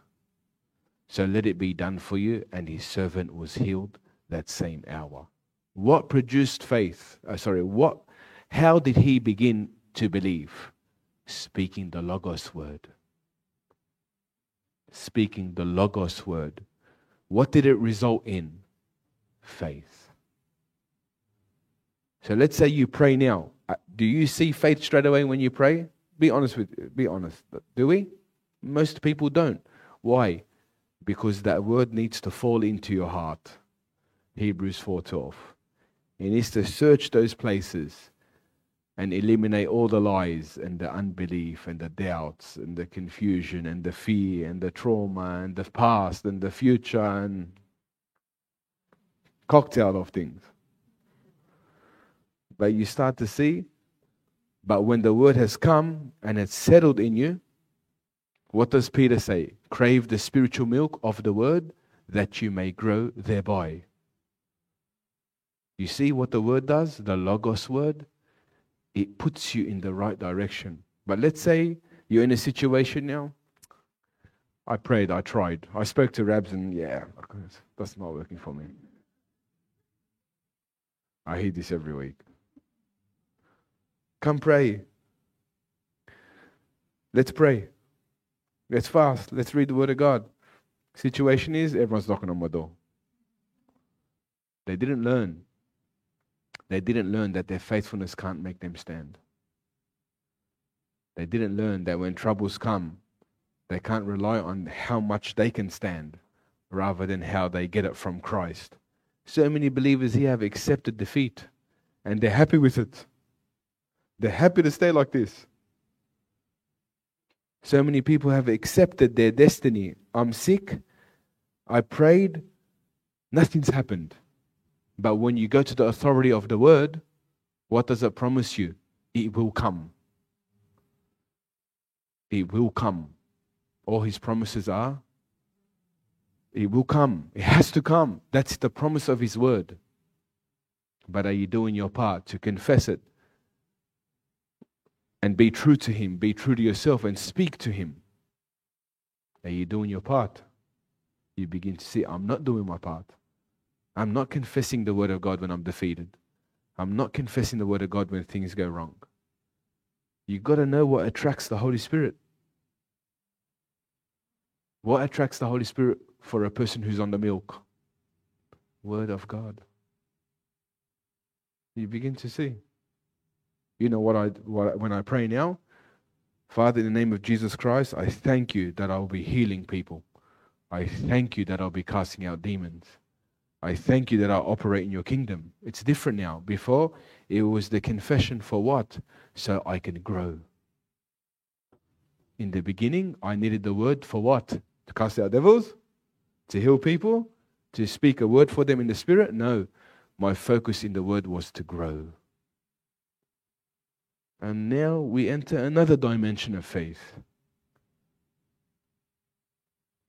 so let it be done for you. And his servant was healed that same hour. What produced faith? Uh, sorry, what? How did he begin to believe? Speaking the Logos word. Speaking the Logos word. What did it result in? Faith. So let's say you pray now. Uh, do you see faith straight away when you pray? Be honest with be honest. Do we? Most people don't. Why? Because that word needs to fall into your heart. Hebrews 4:12. It needs to search those places and eliminate all the lies and the unbelief and the doubts and the confusion and the fear and the trauma and the past and the future and cocktail of things. But you start to see, but when the word has come and it's settled in you, what does Peter say? Crave the spiritual milk of the word that you may grow thereby. You see what the word does? The Logos word? It puts you in the right direction. But let's say you're in a situation now. I prayed, I tried. I spoke to Rabs, and yeah, that's not working for me. I hear this every week. Come pray. Let's pray. Let's fast. Let's read the Word of God. Situation is everyone's knocking on my door. They didn't learn they didn't learn that their faithfulness can't make them stand. They didn't learn that when troubles come, they can't rely on how much they can stand rather than how they get it from Christ. So many believers here have accepted defeat and they're happy with it. They're happy to stay like this. So many people have accepted their destiny. I'm sick. I prayed. Nothing's happened. But when you go to the authority of the word, what does it promise you? It will come. It will come. All his promises are, it will come. It has to come. That's the promise of his word. But are you doing your part to confess it and be true to him, be true to yourself, and speak to him? Are you doing your part? You begin to see, I'm not doing my part. I'm not confessing the word of God when I'm defeated. I'm not confessing the word of God when things go wrong. You've got to know what attracts the Holy Spirit. What attracts the Holy Spirit for a person who's on the milk? Word of God. You begin to see. You know what I what, when I pray now, Father, in the name of Jesus Christ, I thank you that I'll be healing people. I thank you that I'll be casting out demons. I thank you that I operate in your kingdom. It's different now. Before, it was the confession for what? So I can grow. In the beginning, I needed the word for what? To cast out devils? To heal people? To speak a word for them in the spirit? No. My focus in the word was to grow. And now we enter another dimension of faith.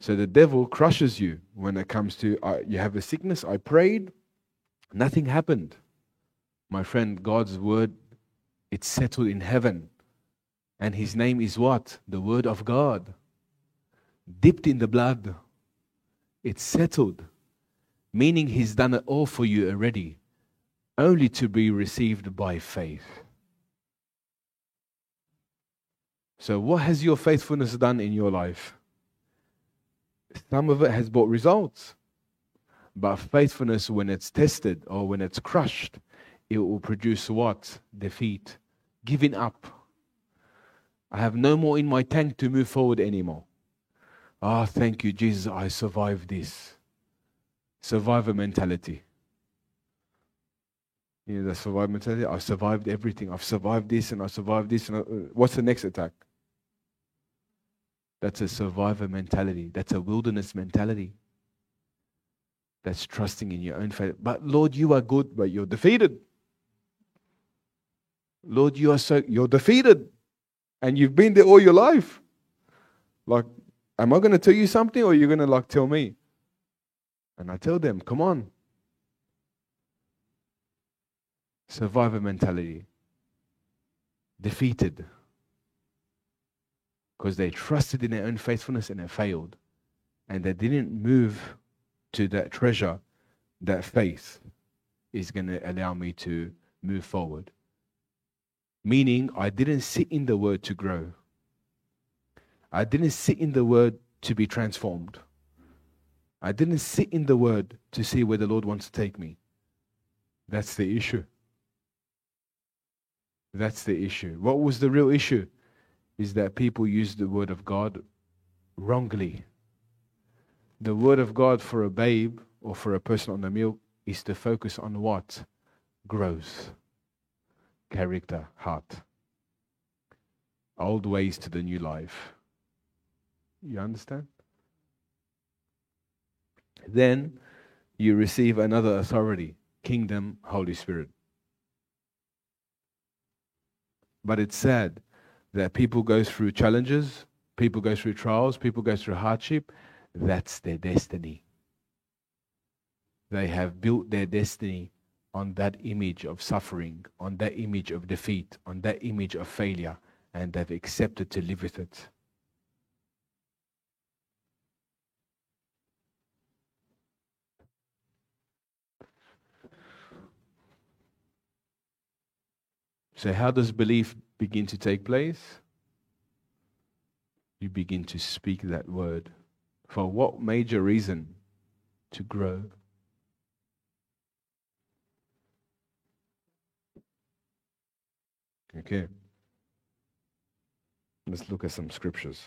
So the devil crushes you when it comes to uh, you have a sickness. I prayed, nothing happened. My friend, God's word, it's settled in heaven. And his name is what? The word of God. Dipped in the blood. It's settled. Meaning he's done it all for you already, only to be received by faith. So, what has your faithfulness done in your life? Some of it has brought results. But faithfulness, when it's tested or when it's crushed, it will produce what? Defeat. Giving up. I have no more in my tank to move forward anymore. Ah, oh, thank you, Jesus, I survived this. Survivor mentality. You know, the survivor mentality. I've survived everything. I've survived this and I survived this. And I, uh, what's the next attack? That's a survivor mentality. That's a wilderness mentality. That's trusting in your own faith. But Lord, you are good, but you're defeated. Lord, you are so you're defeated. And you've been there all your life. Like, am I going to tell you something or are you going to like tell me? And I tell them, come on. Survivor mentality. Defeated because they trusted in their own faithfulness and it failed. And they didn't move to that treasure, that faith is going to allow me to move forward. Meaning, I didn't sit in the word to grow. I didn't sit in the word to be transformed. I didn't sit in the word to see where the Lord wants to take me. That's the issue. That's the issue. What was the real issue? Is that people use the word of God wrongly. The word of God for a babe or for a person on the milk is to focus on what? Growth, character, heart. Old ways to the new life. You understand? Then you receive another authority kingdom, Holy Spirit. But it's sad that people go through challenges, people go through trials, people go through hardship. That's their destiny. They have built their destiny on that image of suffering, on that image of defeat, on that image of failure, and they've accepted to live with it. So, how does belief begin to take place? You begin to speak that word. For what major reason? To grow. Okay. Let's look at some scriptures.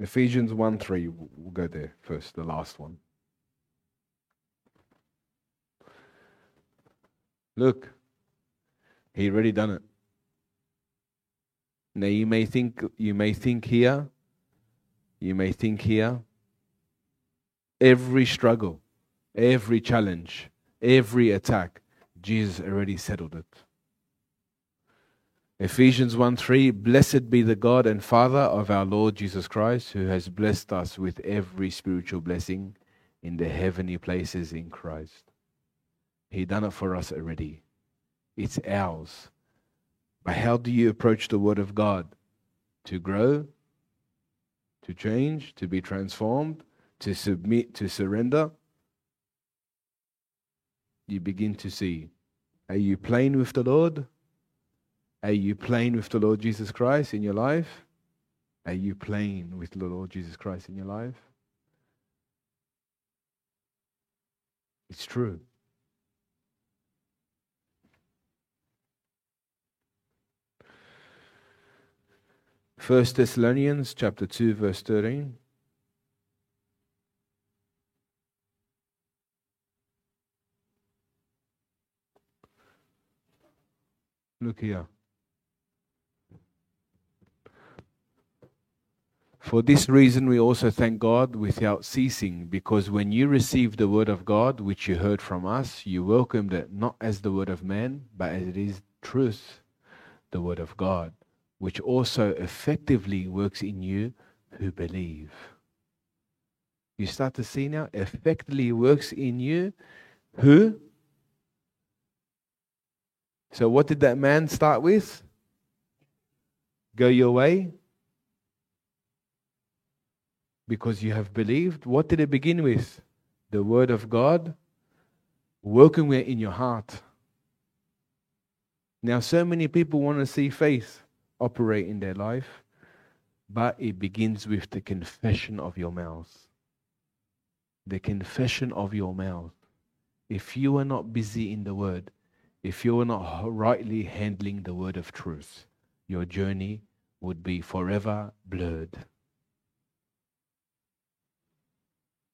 Ephesians 1 3, we'll go there first, the last one. Look, he already done it. Now you may think you may think here, you may think here, every struggle, every challenge, every attack, Jesus already settled it. Ephesians 1 3 Blessed be the God and Father of our Lord Jesus Christ, who has blessed us with every spiritual blessing in the heavenly places in Christ. He done it for us already. It's ours. But how do you approach the Word of God? To grow, to change, to be transformed, to submit, to surrender? You begin to see. Are you playing with the Lord? Are you playing with the Lord Jesus Christ in your life? Are you playing with the Lord Jesus Christ in your life? It's true. First Thessalonians chapter 2 verse 13 Look here. For this reason, we also thank God without ceasing, because when you received the word of God, which you heard from us, you welcomed it not as the word of man, but as it is truth, the word of God, which also effectively works in you who believe. You start to see now, effectively works in you who? So, what did that man start with? Go your way, because you have believed. What did it begin with? The Word of God working in your heart. Now, so many people want to see faith operate in their life, but it begins with the confession of your mouth. The confession of your mouth. If you are not busy in the Word, if you are not rightly handling the Word of truth, your journey would be forever blurred.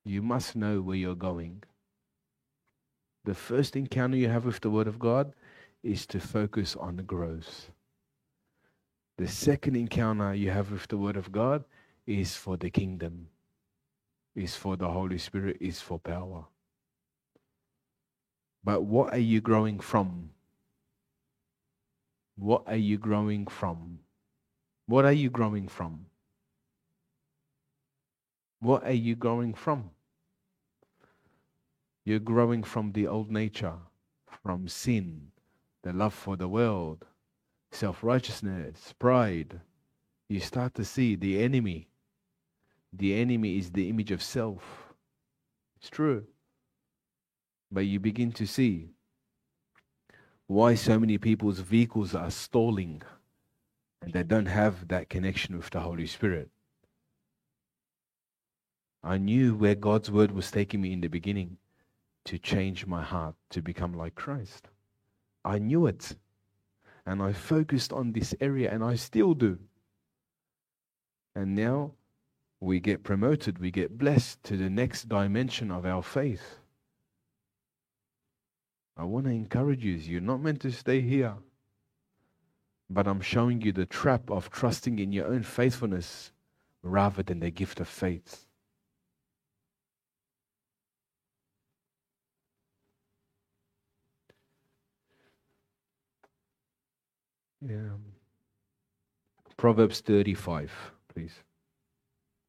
You must know where you're going. The first encounter you have with the Word of God is to focus on the growth. The second encounter you have with the Word of God is for the kingdom, is for the Holy Spirit, is for power. But what are you growing from? What are you growing from? What are you growing from? What are you growing from? You're growing from the old nature, from sin, the love for the world, self righteousness, pride. You start to see the enemy. The enemy is the image of self. It's true. But you begin to see why so many people's vehicles are stalling and they don't have that connection with the Holy Spirit. I knew where God's word was taking me in the beginning to change my heart to become like Christ. I knew it. And I focused on this area, and I still do. And now we get promoted, we get blessed to the next dimension of our faith. I want to encourage you. You're not meant to stay here. But I'm showing you the trap of trusting in your own faithfulness rather than the gift of faith. Proverbs 35, please.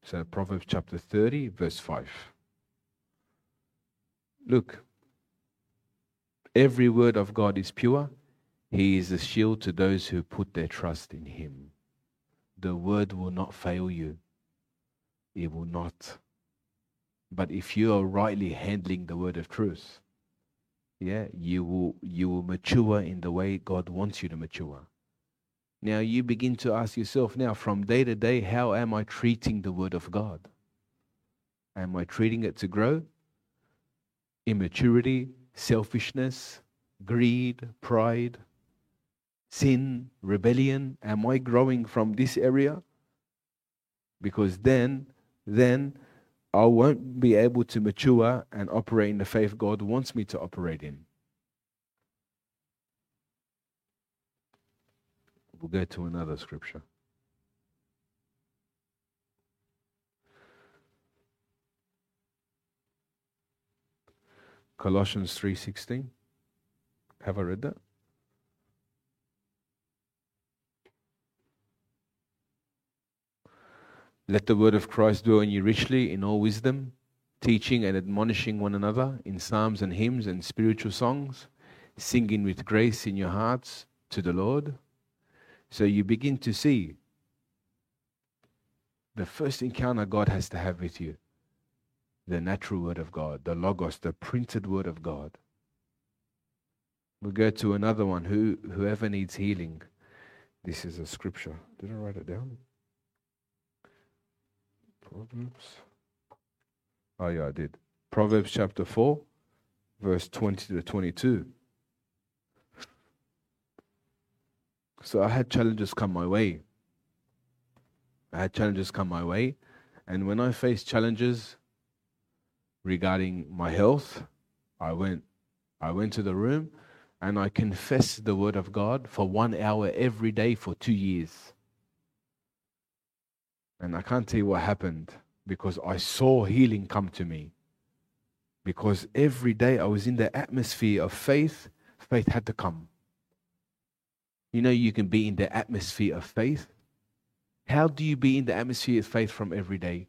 So, Proverbs chapter 30, verse 5. Look, every word of God is pure. He is a shield to those who put their trust in Him. The word will not fail you, it will not. But if you are rightly handling the word of truth, yeah, you will you will mature in the way God wants you to mature. Now you begin to ask yourself now from day to day, how am I treating the Word of God? Am I treating it to grow? Immaturity, selfishness, greed, pride, sin, rebellion? Am I growing from this area? Because then, then I won't be able to mature and operate in the faith God wants me to operate in. We'll go to another scripture. Colossians 3:16. Have I read that? Let the word of Christ dwell in you richly in all wisdom, teaching and admonishing one another in psalms and hymns and spiritual songs, singing with grace in your hearts to the Lord. So you begin to see the first encounter God has to have with you the natural word of God, the Logos, the printed word of God. We'll go to another one. Who, whoever needs healing, this is a scripture. Did I write it down? Proverbs. Oh, yeah, I did. Proverbs chapter 4, verse 20 to 22. So I had challenges come my way. I had challenges come my way. And when I faced challenges regarding my health, I went I went to the room and I confessed the word of God for one hour every day for two years. And I can't tell you what happened because I saw healing come to me. Because every day I was in the atmosphere of faith, faith had to come. You know, you can be in the atmosphere of faith. How do you be in the atmosphere of faith from every day?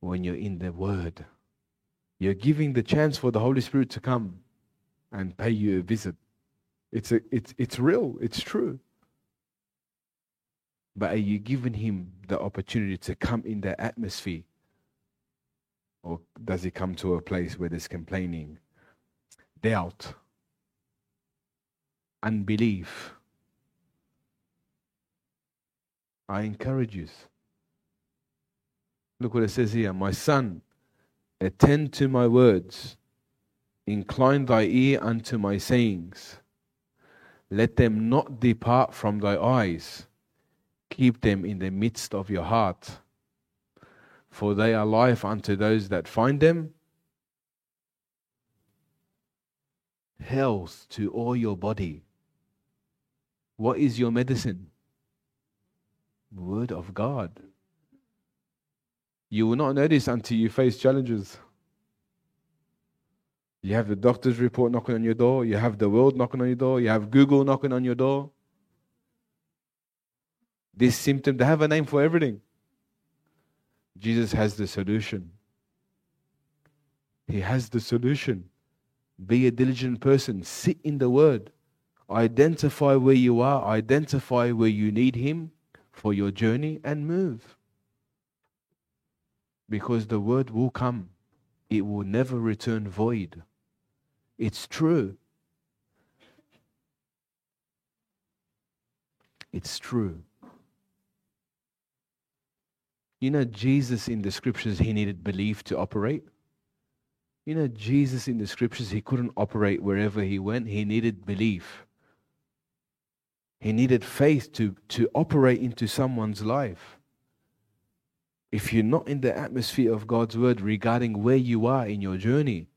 When you're in the Word. You're giving the chance for the Holy Spirit to come and pay you a visit. It's, a, it's, it's real, it's true. But are you giving him the opportunity to come in that atmosphere? Or does he come to a place where there's complaining, doubt, unbelief? I encourage you. Look what it says here My son, attend to my words, incline thy ear unto my sayings. Let them not depart from thy eyes Keep them in the midst of your heart, for they are life unto those that find them, health to all your body. What is your medicine? Word of God. You will not know this until you face challenges. You have the doctor's report knocking on your door, you have the world knocking on your door, you have Google knocking on your door this symptom, they have a name for everything. Jesus has the solution. He has the solution. Be a diligent person, sit in the Word, identify where you are, identify where you need Him for your journey, and move. Because the Word will come, it will never return void. It's true. It's true. You know, Jesus in the scriptures, he needed belief to operate. You know, Jesus in the scriptures, he couldn't operate wherever he went. He needed belief. He needed faith to, to operate into someone's life. If you're not in the atmosphere of God's word regarding where you are in your journey,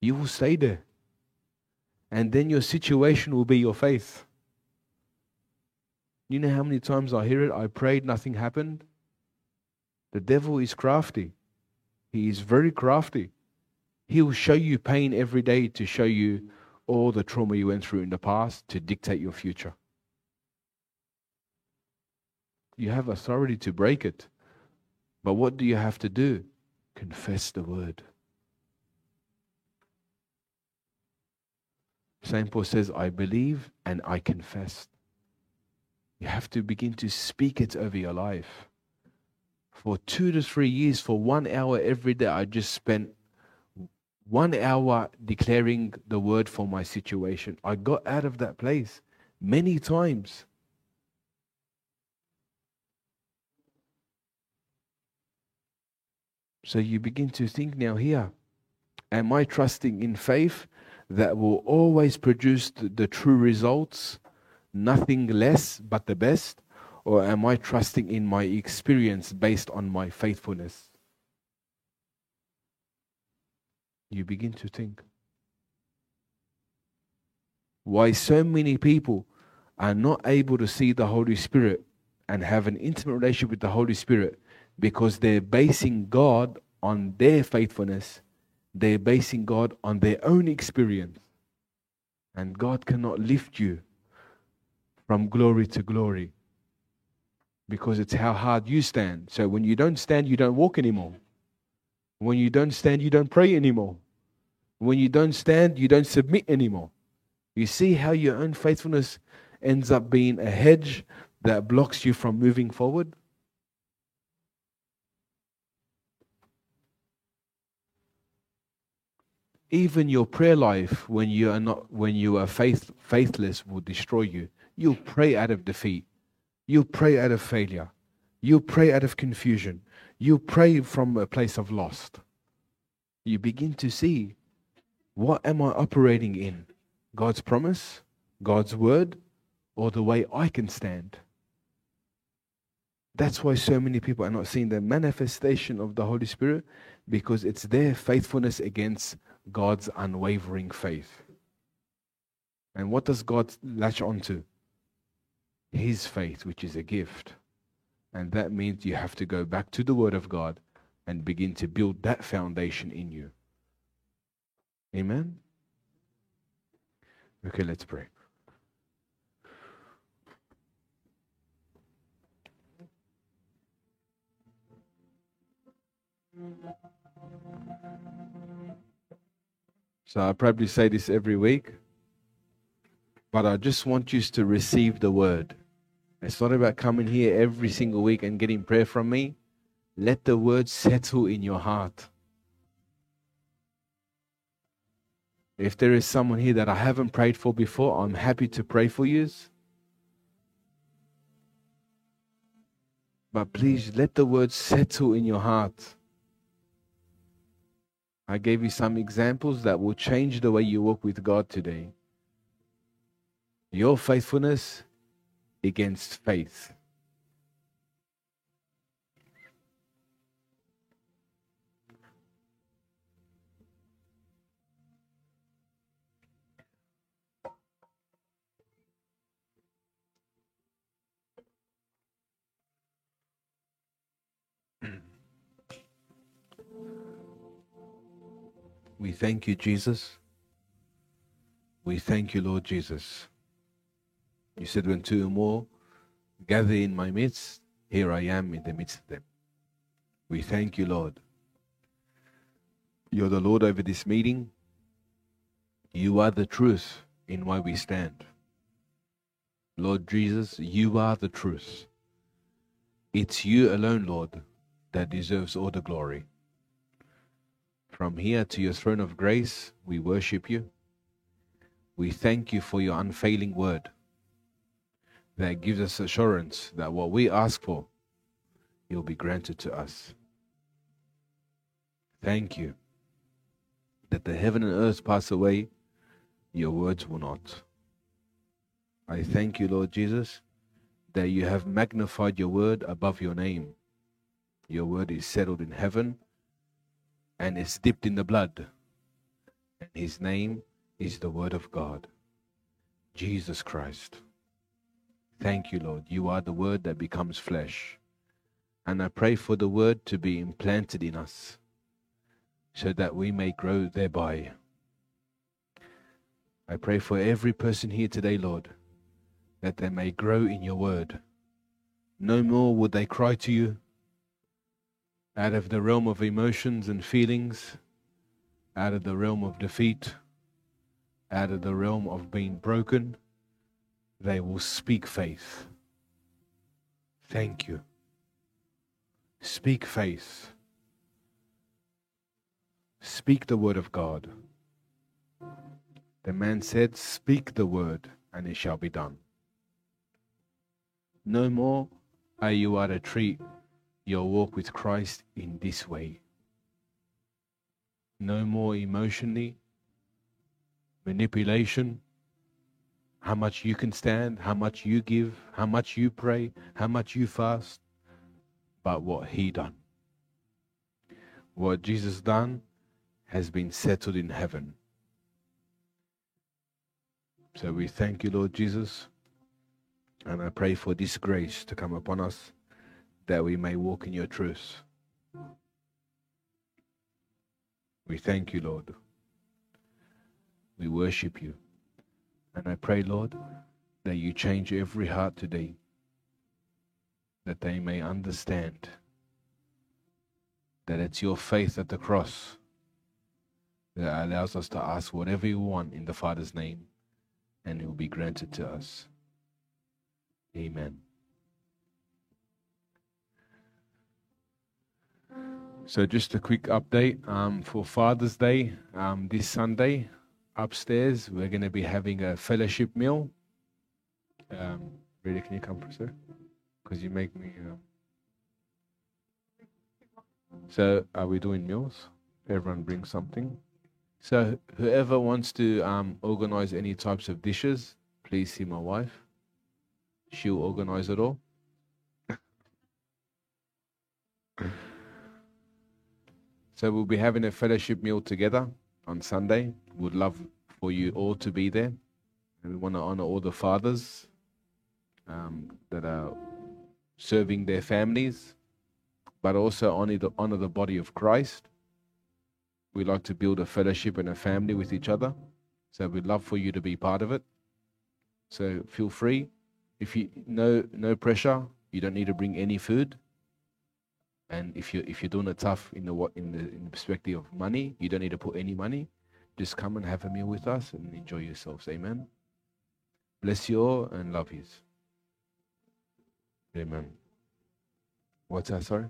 you will stay there. And then your situation will be your faith. You know how many times I hear it? I prayed, nothing happened. The devil is crafty. He is very crafty. He will show you pain every day to show you all the trauma you went through in the past to dictate your future. You have authority to break it. But what do you have to do? Confess the word. St. Paul says, I believe and I confess. You have to begin to speak it over your life for two to three years, for one hour every day, I just spent one hour declaring the word for my situation. I got out of that place many times. So you begin to think now here Am I trusting in faith that will always produce the, the true results, nothing less but the best? Or am I trusting in my experience based on my faithfulness? You begin to think. Why so many people are not able to see the Holy Spirit and have an intimate relationship with the Holy Spirit because they're basing God on their faithfulness they're basing God on their own experience. And God cannot lift you from glory to glory because it's how hard you stand. So when you don't stand, you don't walk anymore. When you don't stand, you don't pray anymore. When you don't stand, you don't submit anymore. You see how your own faithfulness ends up being a hedge that blocks you from moving forward? Even your prayer life, when you are not, when you are faith, faithless, will destroy you. You'll pray out of defeat. You'll pray out of failure. You'll pray out of confusion. You'll pray from a place of lost. You begin to see what am I operating in? God's promise, God's word, or the way I can stand? That's why so many people are not seeing the manifestation of the Holy Spirit because it's their faithfulness against God's unwavering faith. And what does God latch onto? His faith, which is a gift. And that means you have to go back to the Word of God and begin to build that foundation in you. Amen? Okay, let's pray. So I probably say this every week, but I just want you to receive the word. It's not about coming here every single week and getting prayer from me. Let the word settle in your heart. If there is someone here that I haven't prayed for before, I'm happy to pray for you. But please let the word settle in your heart. I gave you some examples that will change the way you walk with God today. Your faithfulness against faith. We thank you, Jesus. We thank you, Lord Jesus. You said, when two or more gather in my midst, here I am in the midst of them. We thank you, Lord. You're the Lord over this meeting. You are the truth in why we stand. Lord Jesus, you are the truth. It's you alone, Lord, that deserves all the glory. From here to your throne of grace, we worship you. We thank you for your unfailing word that gives us assurance that what we ask for, you'll be granted to us. Thank you that the heaven and earth pass away, your words will not. I thank you, Lord Jesus, that you have magnified your word above your name. Your word is settled in heaven and is dipped in the blood. And his name is the Word of God, Jesus Christ. Thank you, Lord. You are the Word that becomes flesh. And I pray for the Word to be implanted in us so that we may grow thereby. I pray for every person here today, Lord, that they may grow in your Word. No more would they cry to you out of the realm of emotions and feelings, out of the realm of defeat, out of the realm of being broken, they will speak faith. Thank you. Speak faith. Speak the word of God. The man said, Speak the word, and it shall be done. No more are you at a tree your walk with Christ in this way. No more emotionally, manipulation, how much you can stand, how much you give, how much you pray, how much you fast, but what He done. What Jesus done has been settled in heaven. So we thank you, Lord Jesus, and I pray for this grace to come upon us that we may walk in your truth. We thank you, Lord. We worship you. And I pray, Lord, that you change every heart today, that they may understand that it's your faith at the cross that allows us to ask whatever you want in the Father's name, and it will be granted to us. Amen. So, just a quick update um, for Father's Day um, this Sunday upstairs. We're going to be having a fellowship meal. Um, really, can you come, for sir? Because you make me. Uh... So, are we doing meals? Everyone brings something. So, whoever wants to um, organize any types of dishes, please see my wife. She'll organize it all. so, we'll be having a fellowship meal together on Sunday. Would love for you all to be there. And we want to honor all the fathers um, that are serving their families, but also honor the, honor the body of Christ. We like to build a fellowship and a family with each other. So we'd love for you to be part of it. So feel free. If you no no pressure, you don't need to bring any food. And if you if you're doing it tough in the what in the in the perspective of money, you don't need to put any money. Just come and have a meal with us and enjoy yourselves. Amen. Bless you all and love you. Amen. What's that, sorry?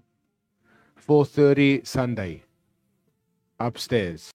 4.30 Sunday. Upstairs.